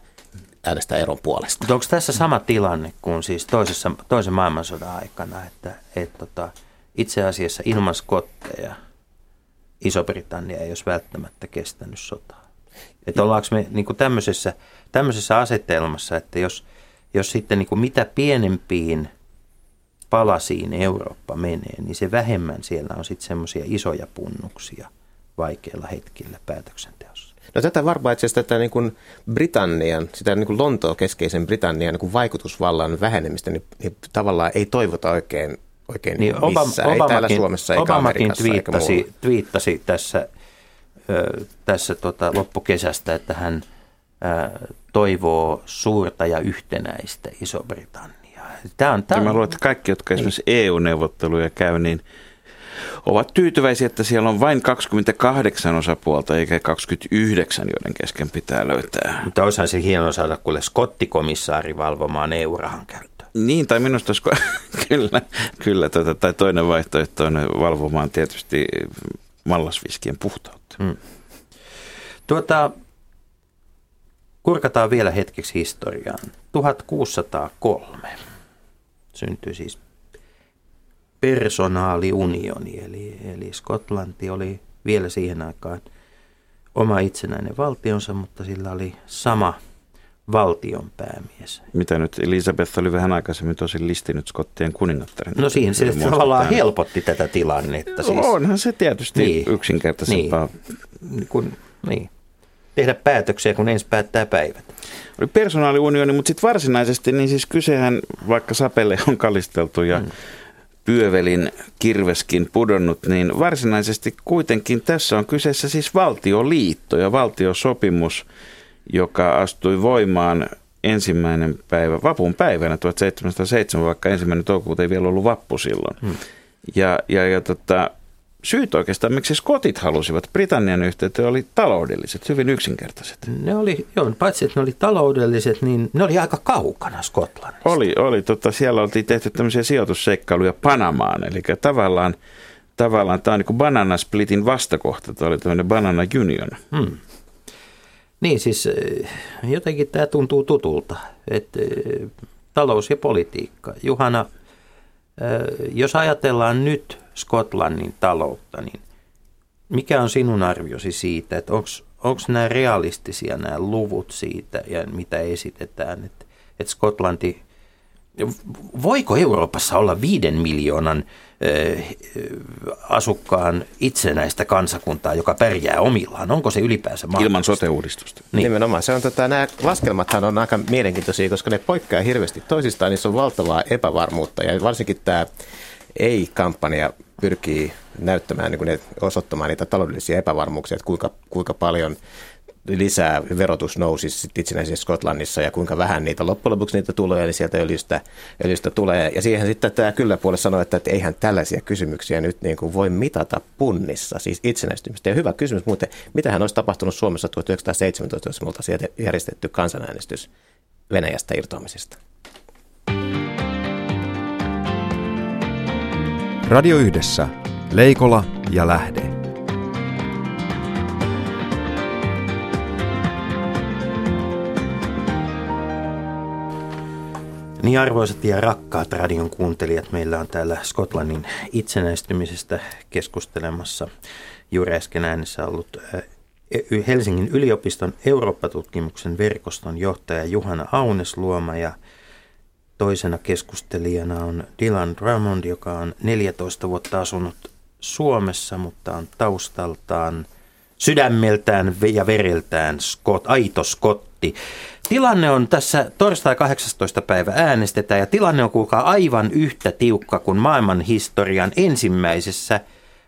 äänestää eron puolesta. Mutta onko tässä sama tilanne kuin siis toisessa, toisen maailmansodan aikana, että et, tota, itse asiassa ilman skotteja Iso-Britannia ei olisi välttämättä kestänyt sotaa? Että ollaanko me niin kuin tämmöisessä, tämmöisessä asetelmassa, että jos, jos sitten niin kuin mitä pienempiin palasiin Eurooppa menee, niin se vähemmän siellä on sitten semmoisia isoja punnuksia vaikeilla hetkillä päätöksenteossa. No tätä varmaan itse asiassa tätä niin kuin Britannian, sitä niin kuin Lontoon keskeisen Britannian niin kuin vaikutusvallan vähenemistä, niin, niin tavallaan ei toivota oikein, oikein Niin missään. Obama, ei täällä Obamakin, Suomessa eikä Obamakin Amerikassa eikä twiittasi, twiittasi tässä, ö, tässä tota loppukesästä, että hän ö, toivoo suurta ja yhtenäistä Iso-Britanniaa. Tämä on, Ja tämä mä on, luulen, että kaikki, jotka esimerkiksi EU-neuvotteluja käy, niin ovat tyytyväisiä, että siellä on vain 28 osapuolta eikä 29, joiden kesken pitää löytää. mutta olisihan se hienoa saada kuule skottikomissaari valvomaan EU-rahan käyttöä. Niin, tai minusta kyllä, kyllä tota, tai toinen vaihtoehto on valvomaan tietysti mallasviskien puhtautta. Mm. Tuota, kurkataan vielä hetkeksi historiaan. 1603 syntyi siis personaaliunioni, eli, eli Skotlanti oli vielä siihen aikaan oma itsenäinen valtionsa, mutta sillä oli sama valtion päämies. Mitä nyt Elisabeth oli vähän aikaisemmin tosi listinyt skottien kuningattaren. No siihen se tavallaan helpotti tätä tilannetta. Siis, Onhan se tietysti niin. yksinkertaisempaa. niin, kun, niin, tehdä päätöksiä, kun ensin päättää päivät. Oli personaaliunioni, mutta sitten varsinaisesti, niin siis kysehän, vaikka sapelle on kalisteltu ja mm. Pyövelin kirveskin pudonnut, niin varsinaisesti kuitenkin tässä on kyseessä siis valtioliitto ja valtiosopimus, joka astui voimaan ensimmäinen päivä, vapun päivänä 1707, vaikka ensimmäinen toukokuuta ei vielä ollut vappu silloin. Hmm. Ja, ja, ja tota, syyt oikeastaan, miksi skotit halusivat Britannian yhteyteen, oli taloudelliset, hyvin yksinkertaiset. Ne oli, joo, paitsi että ne oli taloudelliset, niin ne oli aika kaukana Skotlannista. Oli, oli tota, siellä oltiin tehty tämmöisiä sijoitusseikkailuja Panamaan, eli tavallaan, tavallaan tämä on niin kuin Banana Splitin vastakohta, tämä oli tämmöinen Banana Union. Hmm. Niin siis eh, jotenkin tämä tuntuu tutulta, että eh, talous ja politiikka. Juhana, eh, jos ajatellaan nyt Skotlannin taloutta, niin mikä on sinun arviosi siitä, että onko nämä realistisia nämä luvut siitä ja mitä esitetään, että, että Skotlanti, voiko Euroopassa olla viiden miljoonan asukkaan itsenäistä kansakuntaa, joka pärjää omillaan? Onko se ylipäänsä mahdollista? Ilman sote-uudistusta. Niin. Nimenomaan. Se on, tota, nämä laskelmathan on aika mielenkiintoisia, koska ne poikkeaa hirveästi toisistaan. Niissä on valtavaa epävarmuutta ja varsinkin tämä ei-kampanja pyrkii näyttämään, niin kuin ne, osoittamaan niitä taloudellisia epävarmuuksia, että kuinka, kuinka paljon lisää verotus nousisi sit itsenäisessä Skotlannissa ja kuinka vähän niitä loppujen lopuksi niitä tulee, eli sieltä öljystä, öljystä tulee. Ja siihen sitten tämä kyllä puolelle sanoo, että, että eihän tällaisia kysymyksiä nyt niin kuin voi mitata punnissa, siis itsenäistymistä. Ja hyvä kysymys muuten, mitähän olisi tapahtunut Suomessa 1917, jos me oltaisiin järjestetty kansanäänestys Venäjästä irtoamisesta? Radio Yhdessä. Leikola ja Lähde. Niin arvoisat ja rakkaat radion kuuntelijat, meillä on täällä Skotlannin itsenäistymisestä keskustelemassa juuri äsken äänessä ollut äh, Helsingin yliopiston Eurooppa-tutkimuksen verkoston johtaja Juhana Aunesluoma ja toisena keskustelijana on Dylan Drummond, joka on 14 vuotta asunut Suomessa, mutta on taustaltaan sydämeltään ja vereltään skot, aito skotti. Tilanne on tässä torstai 18. päivä äänestetään ja tilanne on kuulkaa aivan yhtä tiukka kuin maailman historian ensimmäisessä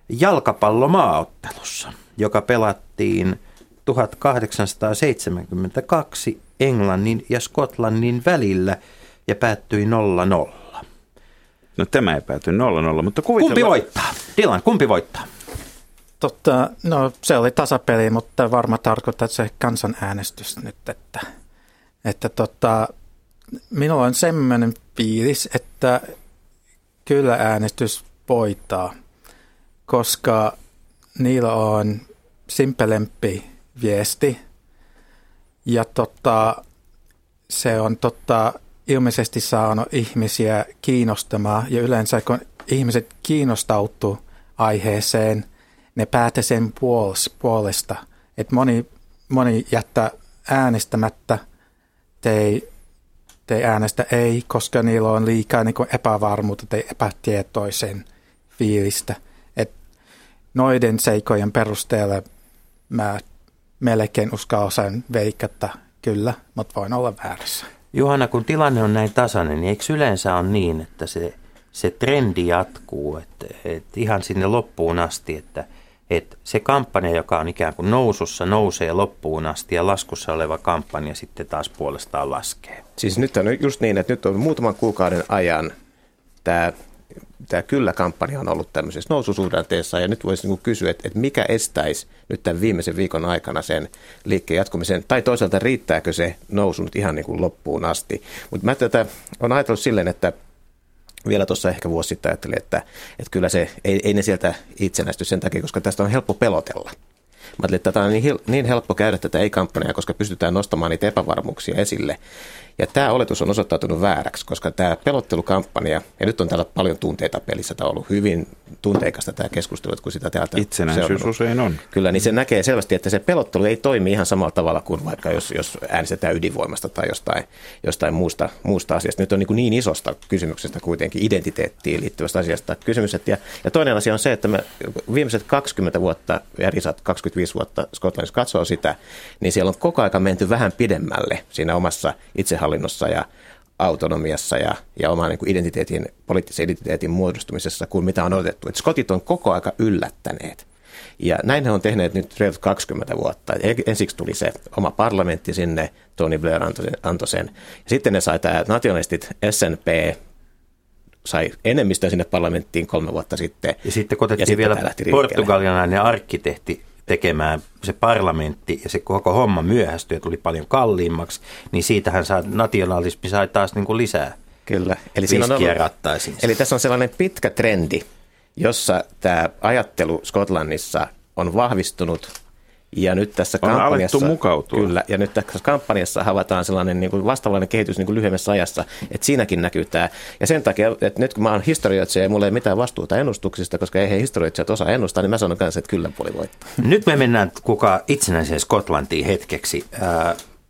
jalkapallomaaottelussa, joka pelattiin 1872 Englannin ja Skotlannin välillä ja päättyi 0-0. No tämä ei pääty 0-0, mutta Kumpi kuvitellaan... voittaa? Dylan, kumpi voittaa? Totta, no se oli tasapeli, mutta varma tarkoittaa se kansanäänestys nyt, että, että tota, minulla on semmoinen fiilis, että kyllä äänestys voittaa, koska niillä on simpelempi viesti ja tota, se on tota, ilmeisesti saanut ihmisiä kiinnostamaan ja yleensä kun ihmiset kiinnostautuu aiheeseen, ne päätä sen puolesta. Että moni, moni jättää äänestämättä, te ei, te äänestä ei, koska niillä on liikaa niin kuin epävarmuutta tai epätietoisen fiilistä. Et noiden seikojen perusteella mä melkein uskallan veikata kyllä, mutta voin olla väärässä. Johanna, kun tilanne on näin tasainen, niin eikö yleensä on niin, että se, se trendi jatkuu, että, että ihan sinne loppuun asti, että, että se kampanja, joka on ikään kuin nousussa, nousee loppuun asti ja laskussa oleva kampanja sitten taas puolestaan laskee. Siis nyt on just niin, että nyt on muutaman kuukauden ajan tämä tämä kyllä-kampanja on ollut tämmöisessä noususuhdanteessa ja nyt voisi niin kysyä, että, että mikä estäisi nyt tämän viimeisen viikon aikana sen liikkeen jatkumisen, tai toisaalta riittääkö se nousu nyt ihan niin kuin loppuun asti. Mutta mä tätä on ajatellut silleen, että vielä tuossa ehkä vuosi sitten ajattelin, että, että kyllä se, ei, ei ne sieltä itsenäisty sen takia, koska tästä on helppo pelotella. Mä ajattelin, että tämä on niin, niin helppo käydä tätä ei-kampanjaa, koska pystytään nostamaan niitä epävarmuuksia esille. Ja tämä oletus on osoittautunut vääräksi, koska tämä pelottelukampanja, ja nyt on täällä paljon tunteita pelissä, tämä on ollut hyvin tunteikasta tämä keskustelu, kun sitä täältä Itsenäisyys seurannut. usein on. Kyllä, niin se näkee selvästi, että se pelottelu ei toimi ihan samalla tavalla kuin vaikka jos, jos äänestetään ydinvoimasta tai jostain, jostain muusta, muusta asiasta. Nyt on niin, niin isosta kysymyksestä kuitenkin identiteettiin liittyvästä asiasta kysymys. Ja, ja toinen asia on se, että me viimeiset 20 vuotta, ja Risat 25 vuotta Skotlannissa katsoo sitä, niin siellä on koko aika menty vähän pidemmälle siinä omassa itse itsehallinnossa ja autonomiassa ja, ja oman niin identiteetin, poliittisen identiteetin muodostumisessa kuin mitä on odotettu. Et skotit on koko aika yllättäneet. Ja näin he on tehneet nyt reilut 20 vuotta. Ensiksi tuli se oma parlamentti sinne, Tony Blair antoi sen. Antoi sen. Ja sitten ne sai tämä nationalistit SNP, sai enemmistön sinne parlamenttiin kolme vuotta sitten. Ja sitten kotettiin ja vielä portugalialainen arkkitehti tekemään se parlamentti ja se koko homma myöhästyi ja tuli paljon kalliimmaksi, niin siitähän saa, nationalismi sai taas niin kuin lisää Kyllä. Eli, siinä on ollut, eli tässä on sellainen pitkä trendi, jossa tämä ajattelu Skotlannissa on vahvistunut ja nyt tässä on kampanjassa, mukautua. Kyllä, ja nyt tässä kampanjassa havataan sellainen niin kuin vastaavainen kehitys niin kuin lyhyemmässä ajassa, että siinäkin näkyy tämä. Ja sen takia, että nyt kun mä oon historioitsija ja mulla ei mitään vastuuta ennustuksista, koska ei he historioitsijat osaa ennustaa, niin mä sanon kanssa, että kyllä puoli voittaa. Nyt me mennään kuka itsenäiseen Skotlantiin hetkeksi.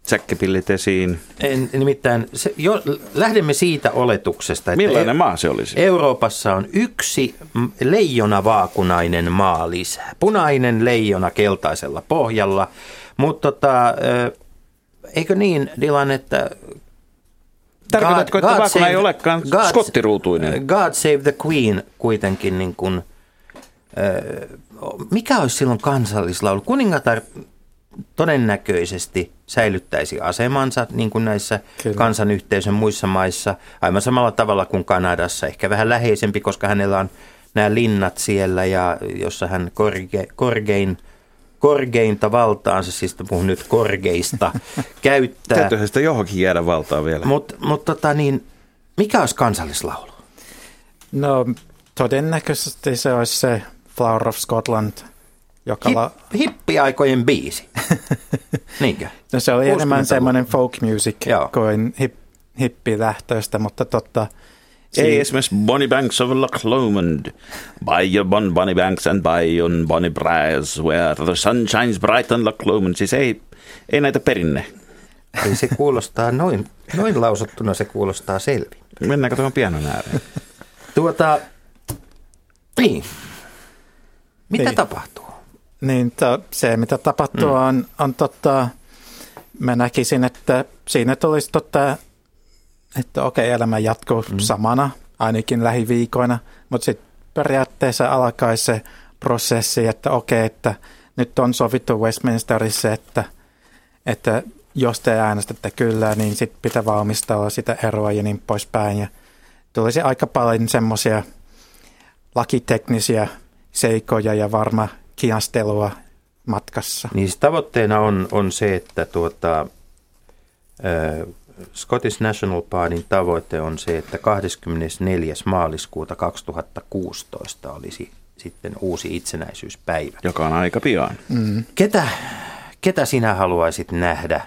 Säkkipillit esiin. En, nimittäin se, jo, lähdemme siitä oletuksesta, että Millainen maa se olisi? Euroopassa on yksi leijonavaakunainen maa lisää. Punainen leijona keltaisella pohjalla. Mutta tota, eikö niin, Dilan, että Tarkoitatko, että vaakuna save, ei olekaan God, skottiruutuinen? God Save the Queen kuitenkin niin kuin, mikä olisi silloin kansallislaulu? Kuningatar todennäköisesti säilyttäisi asemansa niin kuin näissä Kyllä. kansanyhteisön muissa maissa, aivan samalla tavalla kuin Kanadassa, ehkä vähän läheisempi, koska hänellä on nämä linnat siellä, ja jossa hän korge, korgein, korgeinta valtaansa, siis puhun nyt korgeista, käyttää. Täytyyhän sitä johonkin jäädä valtaa vielä. Mutta mut tota niin, mikä olisi kansallislaulu? No todennäköisesti se olisi se Flower of Scotland – joka Hip, la... Hippiaikojen biisi. Niinkö? No se oli enemmän semmoinen folk music Joo. kuin hip, hippilähtöistä, mutta totta. Ei esimerkiksi Bonnie Banks of Loch Lomond. By your bon Bonnie Banks and by on Bonnie Briars, where the sun shines bright on Loch Lomond. Siis ei, ei näitä perinne. Ei se kuulostaa noin, noin lausuttuna, se kuulostaa selvin. Mennäänkö tuohon pianon ääreen? Tuota, niin. Mitä niin. tapahtuu? Niin to, se, mitä tapahtuu, mm. on, on totta, mä näkisin, että siinä tulisi totta, että okei, elämä jatkuu mm. samana, ainakin lähiviikoina, mutta sitten periaatteessa alkaisi se prosessi, että okei, että nyt on sovittu Westminsterissa, että, että jos te äänestätte kyllä, niin sitten pitää valmistella sitä eroa ja niin poispäin. Ja tulisi aika paljon semmoisia lakiteknisiä seikoja ja varma kiinastelua matkassa. Niin siis tavoitteena on, on se, että tuota, ö, Scottish National Partin tavoite on se, että 24. maaliskuuta 2016 olisi sitten uusi itsenäisyyspäivä. Joka on aika pian. Mm. Ketä, ketä sinä haluaisit nähdä,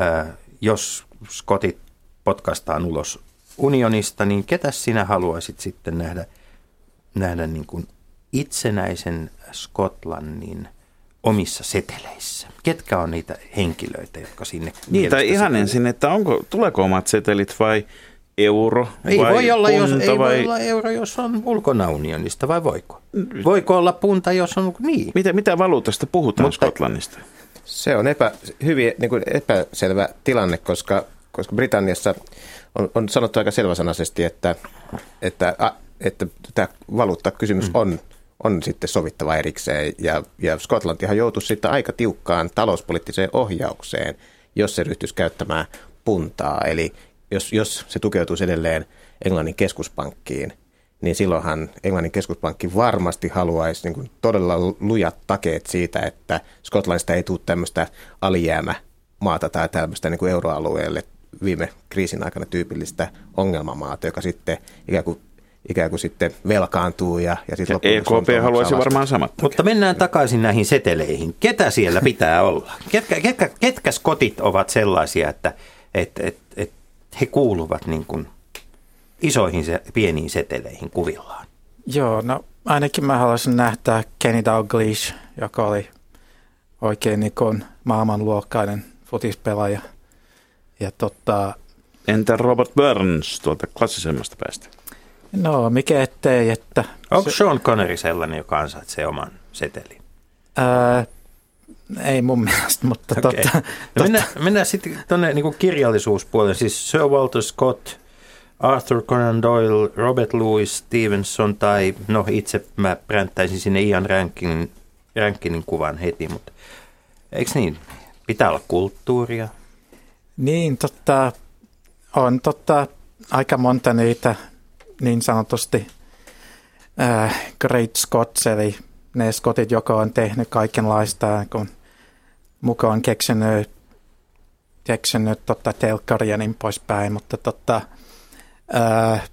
ö, jos Skotit potkastaan ulos unionista, niin ketä sinä haluaisit sitten nähdä, nähdä niin kuin itsenäisen Skotlannin omissa seteleissä? Ketkä on niitä henkilöitä, jotka sinne Niin, tai ihan kuuluu? ensin, että onko, tuleeko omat setelit vai euro Ei vai voi, olla, jos, punta ei vai... voi olla euro, jos on ulkona unionista, vai voiko? Voiko olla punta, jos on niin? Mitä, mitä valuutasta puhutaan Mutta- Skotlannista? Se on epä, hyvin niin kuin epäselvä tilanne, koska, koska Britanniassa on, on sanottu aika selväsanaisesti, että, että, a, että tämä valuuttakysymys mm. on, on sitten sovittava erikseen. Ja, ja Skotlantihan joutui sitten aika tiukkaan talouspoliittiseen ohjaukseen, jos se ryhtyisi käyttämään puntaa. Eli jos, jos se tukeutuisi edelleen Englannin keskuspankkiin, niin silloinhan Englannin keskuspankki varmasti haluaisi niin kuin todella lujat takeet siitä, että Skotlannista ei tule tämmöistä alijäämämaata tai tämmöistä niin kuin euroalueelle viime kriisin aikana tyypillistä ongelmamaata, joka sitten ikään kuin, ikään kuin sitten velkaantuu ja, ja sitten Ja EKP on- haluaisi varmaan samat. Mutta mennään takaisin näihin seteleihin. Ketä siellä pitää olla? Ketkä, ketkä, ketkä skotit ovat sellaisia, että et, et, et he kuuluvat niin kuin isoihin se, pieniin seteleihin kuvillaan? Joo, no ainakin mä haluaisin nähdä Kenny Dalglish, joka oli oikein niin kuin maailmanluokkainen futispelaaja. Ja tota, Entä Robert Burns tuolta klassisemmasta päästä? No mikä ettei, että Onko Sean Connery sellainen, joka ansaitsee oman setelin? ää, ei mun mielestä, mutta okay. tota, No mennään, mennään sitten tuonne niin kirjallisuuspuolelle. Siis Sir Walter Scott, Arthur Conan Doyle, Robert Louis Stevenson tai no itse mä pränttäisin sinne Ian Rankinin, Rankinin kuvan heti, mutta eikö niin? Pitää olla kulttuuria. Niin, tota, on tota, aika monta niitä niin sanotusti äh, Great Scots, eli ne skotit, joka on tehnyt kaikenlaista, kun mukaan keksinyt, keksinyt tota, telkkaria ja niin poispäin, mutta tota, äh,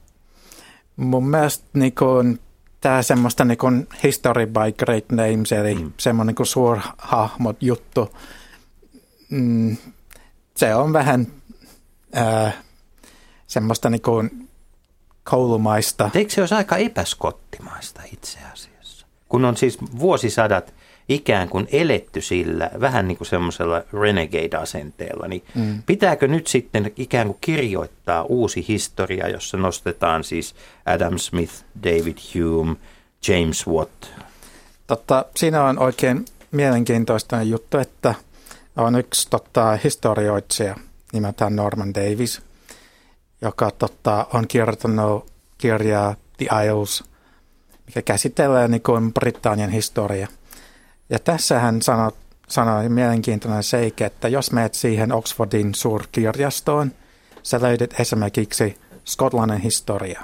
mun mielestä niin kun, tämä semmoista niin kun history by great names, eli mm. semmoinen niin suurhahmot juttu, mm, se on vähän äh, semmoista niin kuin koulumaista. Eikö se olisi aika epäskottimaista itse asiassa? Kun on siis vuosisadat ikään kuin eletty sillä vähän niin kuin semmoisella renegade-asenteella, niin mm. pitääkö nyt sitten ikään kuin kirjoittaa uusi historia, jossa nostetaan siis Adam Smith, David Hume, James Watt? Totta, siinä on oikein mielenkiintoista juttu, että on yksi totta, historioitsija nimeltään Norman Davis, joka totta, on kirjoittanut kirjaa The Isles, mikä käsittelee niin kuin Britannian historia. Ja tässä hän sanoi, sanoi mielenkiintoinen seikka, että jos menet siihen Oxfordin suurkirjastoon, sä löydät esimerkiksi Skotlannin historia.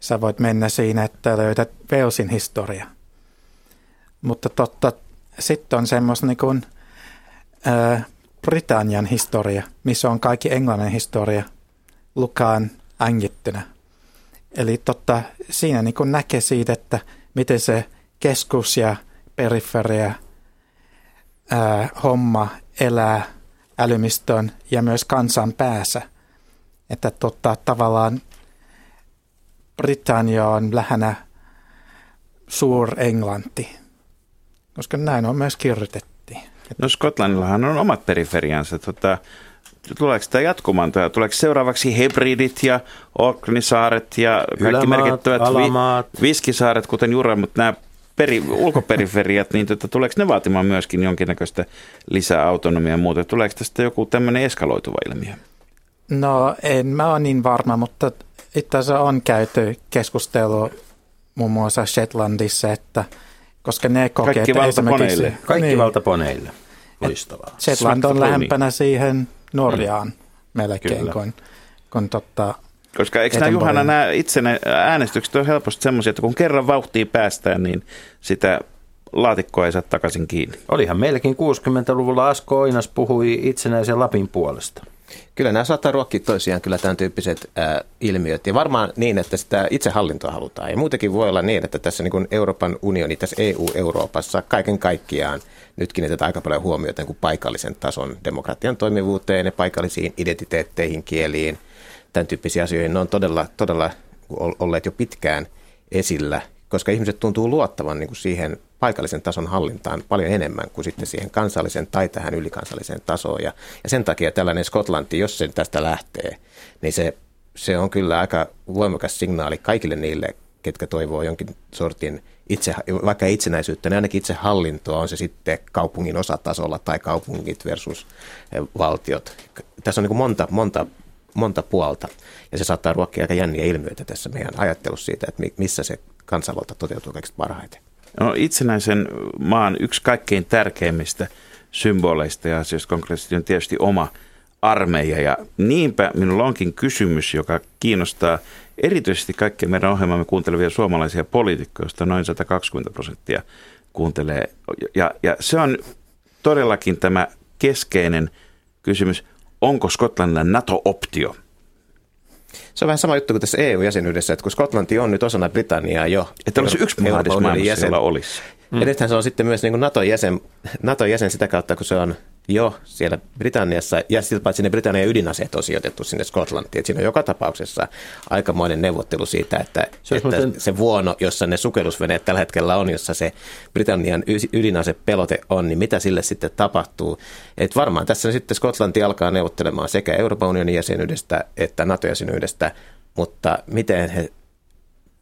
Sä voit mennä siinä, että löydät Walesin historia. Mutta totta, sitten on semmoista niin kuin, ää, Britannian historia, missä on kaikki englannin historia lukaan ängittynä. Eli totta, siinä niin näkee siitä, että miten se keskus ja periferia ää, homma elää älymistön ja myös kansan päässä. Että totta, tavallaan Britannia on lähinnä suur-Englanti, koska näin on myös kirjoitettu. No Skotlannillahan on omat periferiansa. Tota, tuleeko tämä jatkumaan? Tai Tuleeko seuraavaksi Hebridit ja Orknisaaret ja kaikki Ylämaat, merkittävät alamaat. viskisaaret, kuten Jure, mutta nämä peri, ulkoperiferiat, niin tota, tuleeko ne vaatimaan myöskin jonkinnäköistä lisää autonomiaa ja muuta? Tuleeko tästä joku tämmöinen eskaloituva ilmiö? No en mä ole niin varma, mutta itse asiassa on käyty keskustelua muun muassa Shetlandissa, että koska ne kokee, Kaikki että valtaponeille. esimerkiksi- Kaikki niin, valtaponeille. Loistavaa. Shetland on lähempänä siihen Norjaan mm. melkein Kyllä. kuin, kuin totta, Koska eikö nämä. Juhana, nämä itse ne äänestykset on helposti semmoisia, että kun kerran vauhtiin päästään, niin sitä laatikkoa ei saa takaisin kiinni. Olihan meilläkin 60-luvulla Asko Oinas puhui itsenäisen Lapin puolesta. Kyllä nämä saattaa ruokkia toisiaan kyllä tämän tyyppiset ää, ilmiöt. Ja varmaan niin, että sitä itsehallintoa halutaan. Ja muutenkin voi olla niin, että tässä niin kuin Euroopan unioni, tässä EU-Euroopassa kaiken kaikkiaan nyt kiinnitetään aika paljon huomiota niin kuin paikallisen tason demokratian toimivuuteen ja paikallisiin identiteetteihin, kieliin, tämän tyyppisiin asioihin. Ne on todella, todella olleet jo pitkään esillä, koska ihmiset tuntuu luottavan niin kuin siihen paikallisen tason hallintaan paljon enemmän kuin sitten siihen kansallisen tai tähän ylikansalliseen tasoon. Ja, ja sen takia tällainen Skotlanti, jos se tästä lähtee, niin se, se on kyllä aika voimakas signaali kaikille niille, ketkä toivoo jonkin sortin itse, vaikka itsenäisyyttä, niin ainakin itse hallintoa, on se sitten kaupungin osatasolla tai kaupungit versus eh, valtiot. Tässä on niin monta, monta, monta puolta ja se saattaa ruokkia aika jänniä ilmiöitä tässä meidän ajattelussa siitä, että missä se kansanvalta toteutuu kaikista parhaiten. No, itsenäisen maan yksi kaikkein tärkeimmistä symboleista ja asioista konkreettisesti on tietysti oma armeija. Ja niinpä minulla onkin kysymys, joka kiinnostaa erityisesti kaikkia meidän ohjelmamme kuuntelevia suomalaisia poliitikkoja, joista noin 120 prosenttia kuuntelee. Ja, ja se on todellakin tämä keskeinen kysymys, onko Skotlannilla NATO-optio? Se on vähän sama juttu kuin tässä EU-jäsenyydessä, että kun Skotlanti on nyt osana Britanniaa jo. Että olisi yksi maa, jäsen. olisi. Mm. Ja nythän se on sitten myös niin kuin NATO-jäsen, NATO-jäsen sitä kautta, kun se on jo siellä Britanniassa, ja siltä paitsi ne Britannian ydinaseet on sijoitettu sinne Skotlantiin. Että siinä on joka tapauksessa aikamoinen neuvottelu siitä, että se, että muuten... se vuono, jossa ne sukellusveneet tällä hetkellä on, jossa se Britannian ydinasepelote on, niin mitä sille sitten tapahtuu. Että varmaan tässä sitten Skotlanti alkaa neuvottelemaan sekä Euroopan unionin jäsenyydestä että NATO-jäsenyydestä, mutta miten he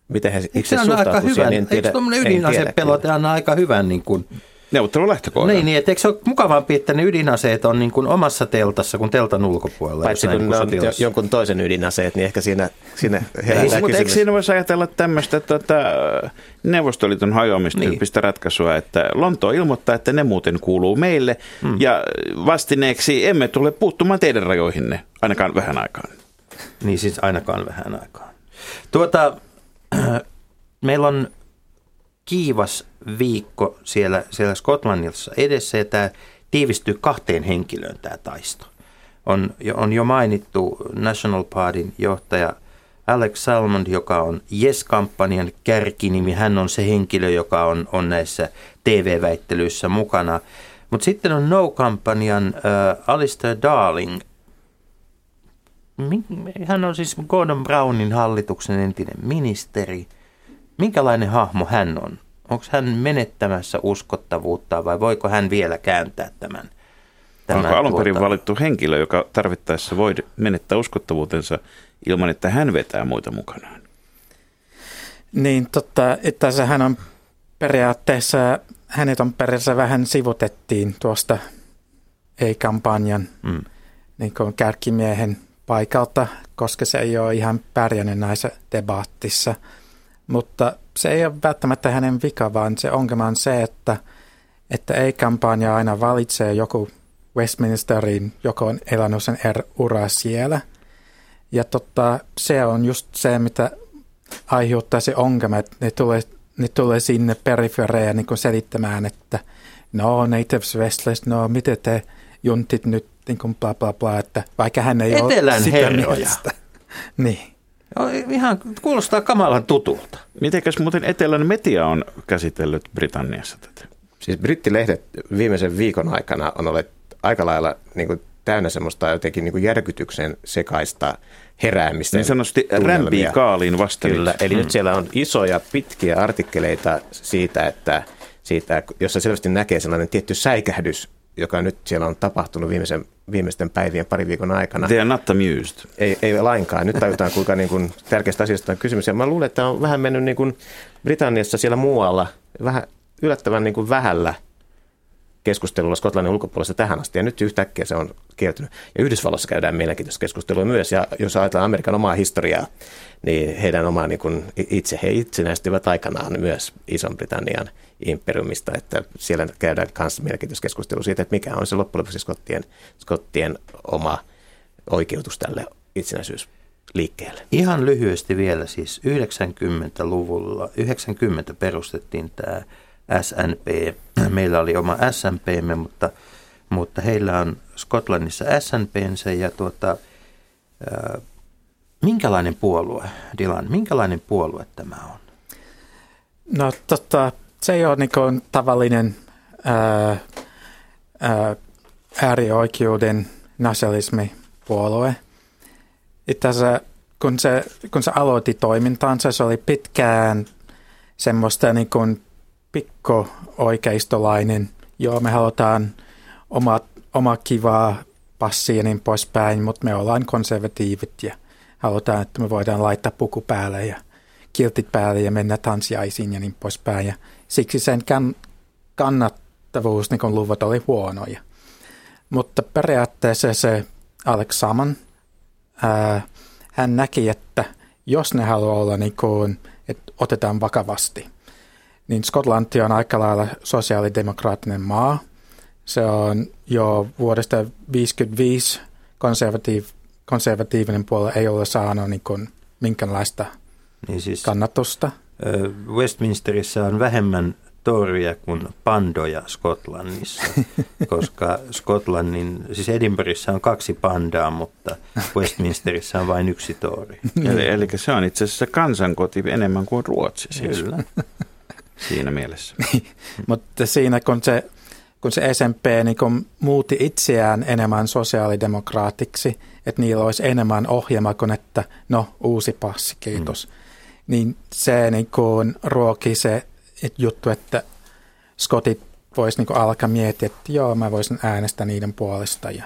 miten he itse suhtautuvat aika hyvän, niin tiedä, Eikö tuommoinen ydinasepelote anna aika hyvän niin kuin, neuvottelulähtökohdan. Niin, niin että eikö se ole mukavampi, että ne ydinaseet on niin kuin omassa teltassa kuin teltan ulkopuolella? Paitsi kun ne on jonkun toisen ydinaseet, niin ehkä siinä, siinä herää Ei, Mutta eikö siinä voisi ajatella tämmöistä tota, Neuvostoliiton hajoamistyyppistä niin. ratkaisua, että Lonto ilmoittaa, että ne muuten kuuluu meille hmm. ja vastineeksi emme tule puuttumaan teidän rajoihinne ainakaan vähän aikaan. Niin siis ainakaan vähän aikaan. Tuota, meillä on kiivas viikko siellä, siellä Skotlannissa edessä ja tämä tiivistyy kahteen henkilöön tämä taisto. On, on jo mainittu National Partyn johtaja Alex Salmond, joka on Yes-kampanjan kärkinimi. Hän on se henkilö, joka on, on näissä TV-väittelyissä mukana. Mutta sitten on No-kampanjan äh, Alistair Darling. Hän on siis Gordon Brownin hallituksen entinen ministeri. Minkälainen hahmo hän on? Onko hän menettämässä uskottavuutta vai voiko hän vielä kääntää tämän? tämän Onko alun perin tuota... valittu henkilö, joka tarvittaessa voi menettää uskottavuutensa ilman, että hän vetää muita mukanaan? Niin, totta. Että hän on periaatteessa, hänet on periaatteessa vähän sivutettiin tuosta ei-kampanjan mm. niin kuin kärkimiehen paikalta, koska se ei ole ihan pärjännyt näissä debattissa. Mutta se ei ole välttämättä hänen vika, vaan se ongelma on se, että, että ei-kampanja aina valitsee joku Westminsterin, joka on elänyt sen er ura siellä. Ja totta, se on just se, mitä aiheuttaa se ongelma, että ne tulee, ne tulee sinne periferiaan niin selittämään, että no natives Westless, no miten te juntit nyt niin kuin bla bla bla, että vaikka hän ei Etelän ole sitä herroja. Niin. Ihan kuulostaa kamalan tutulta. Mitenkäs muuten Etelän media on käsitellyt Britanniassa tätä? Siis brittilehdet viimeisen viikon aikana on ollut aika lailla niin kuin täynnä semmoista jotenkin niin kuin järkytyksen sekaista heräämistä. Niin sanotusti rämpii kaaliin vasta. Kyllä, eli hmm. nyt siellä on isoja pitkiä artikkeleita siitä, että siitä, jossa selvästi näkee sellainen tietty säikähdys joka nyt siellä on tapahtunut viimeisen, viimeisten päivien pari viikon aikana. They are not amused. Ei, ei lainkaan. Nyt tajutaan, kuinka niin kuin tärkeästä asiasta on kysymys. Ja mä luulen, että on vähän mennyt niin kuin Britanniassa siellä muualla vähän yllättävän niin kuin vähällä keskustelulla Skotlannin ulkopuolella tähän asti, ja nyt yhtäkkiä se on kieltynyt. Ja Yhdysvalloissa käydään mielenkiintoista keskustelua myös, ja jos ajatellaan Amerikan omaa historiaa, niin heidän omaa niin kuin itse, he itsenäistyvät aikanaan myös Ison-Britannian imperiumista, että siellä käydään myös mielenkiintoista keskustelua siitä, että mikä on se loppujen lopuksi skottien, skottien oma oikeutus tälle itsenäisyysliikkeelle. Ihan lyhyesti vielä siis 90-luvulla, 90 perustettiin tämä SNP. Meillä oli oma SNPmme, mutta, mutta heillä on Skotlannissa SNPnsä ja tuota, minkälainen puolue, Dylan, minkälainen puolue tämä on? No tota, se ei ole niin tavallinen ää, ää, äärioikeuden nationalismipuolue. Itse asiassa kun se, kun se aloitti toimintaansa, se oli pitkään semmoista niin pikko-oikeistolainen. Joo, me halutaan oma, oma kivaa passia ja niin poispäin, mutta me ollaan konservatiivit ja halutaan, että me voidaan laittaa puku päälle ja kiltit päälle ja mennä tanssiaisiin ja niin poispäin. Ja siksi sen kann, kannattavuus niin luvut oli huonoja. Mutta periaatteessa se Alex Saman, ää, hän näki, että jos ne haluaa olla niin kuin, että otetaan vakavasti, niin Skotlanti on aika lailla sosiaalidemokraattinen maa. Se on jo vuodesta 1955 konservatiiv, konservatiivinen puolue ei ole saanut niin kuin minkäänlaista niin siis, kannatusta. Westminsterissä on vähemmän toria kuin pandoja Skotlannissa, koska Skotlannin, siis Edinburghissa on kaksi pandaa, mutta Westminsterissä on vain yksi tori. eli, eli se on itse asiassa kansankoti enemmän kuin Ruotsi siis. Kyllä. Siinä mielessä. mutta siinä kun se, kun se SMP niin kun muutti itseään enemmän sosiaalidemokraatiksi, että niillä olisi enemmän ohjelma kuin että no uusi passi, kiitos. Mm. Niin se niin kun ruoki se juttu, että skotit voisi niin alkaa miettiä, että joo, mä voisin äänestää niiden puolesta. Ja,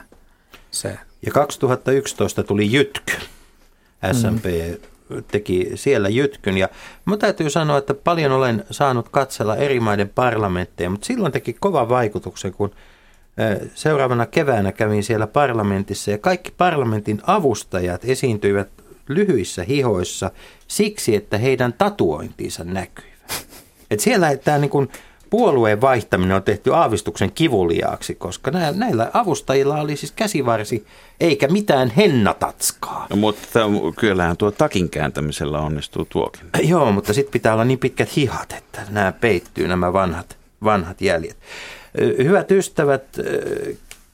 se. ja 2011 tuli Jytky. SMP mm. Teki siellä Jytkyn. Ja mä täytyy sanoa, että paljon olen saanut katsella eri maiden parlamentteja, mutta silloin teki kova vaikutuksen, kun seuraavana keväänä kävin siellä parlamentissa ja kaikki parlamentin avustajat esiintyivät lyhyissä hihoissa siksi, että heidän tatuointinsa näkyy. Et siellä tämä niin kuin puolueen vaihtaminen on tehty aavistuksen kivuliaaksi, koska näillä avustajilla oli siis käsivarsi eikä mitään hennatatskaa. No, mutta kyllähän tuo takin kääntämisellä onnistuu tuokin. Joo, mutta sitten pitää olla niin pitkät hihat, että nämä peittyy nämä vanhat, vanhat jäljet. Hyvät ystävät,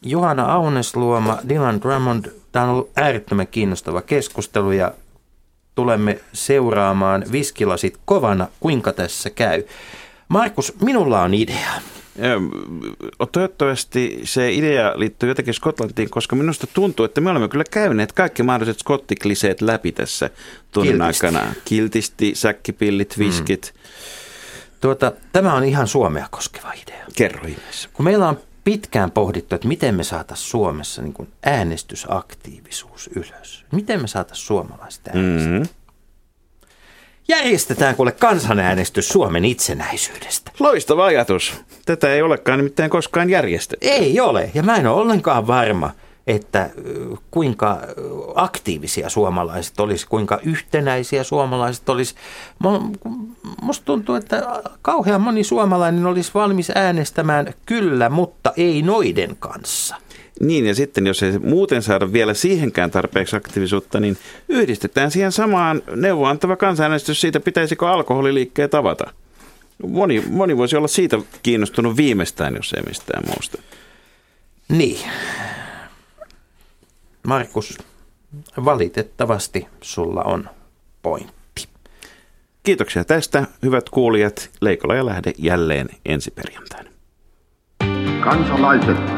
Johanna Aunesluoma, Dylan Drummond, tämä on ollut äärettömän kiinnostava keskustelu ja tulemme seuraamaan viskilasit kovana, kuinka tässä käy. Markus, minulla on idea. Toivottavasti se idea liittyy jotenkin Skotlantiin, koska minusta tuntuu, että me olemme kyllä käyneet kaikki mahdolliset skottikliseet läpi tässä tunnin Kiltisti. aikana. Kiltisti, säkkipillit, mm. viskit. Mm. Tuota, tämä on ihan Suomea koskeva idea. Kerro ihmeessä. Kun meillä on pitkään pohdittu, että miten me saataisiin Suomessa niin kuin äänestysaktiivisuus ylös. Miten me saataisiin suomalaiset äänestää. Mm-hmm. Järjestetään kuule kansanäänestys Suomen itsenäisyydestä. Loistava ajatus. Tätä ei olekaan nimittäin koskaan järjestetty. Ei ole, ja mä en ole ollenkaan varma, että kuinka aktiivisia suomalaiset olisi, kuinka yhtenäisiä suomalaiset olisi. Musta tuntuu, että kauhean moni suomalainen olisi valmis äänestämään kyllä, mutta ei noiden kanssa. Niin, ja sitten jos ei muuten saada vielä siihenkään tarpeeksi aktiivisuutta, niin yhdistetään siihen samaan neuvoantava kansanäänestys siitä, pitäisikö alkoholiliikkeet avata. Moni, moni voisi olla siitä kiinnostunut viimeistään, jos ei mistään muusta. Niin. Markus, valitettavasti sulla on pointti. Kiitoksia tästä, hyvät kuulijat. Leikola ja lähde jälleen ensi perjantaina. Kansalaiset,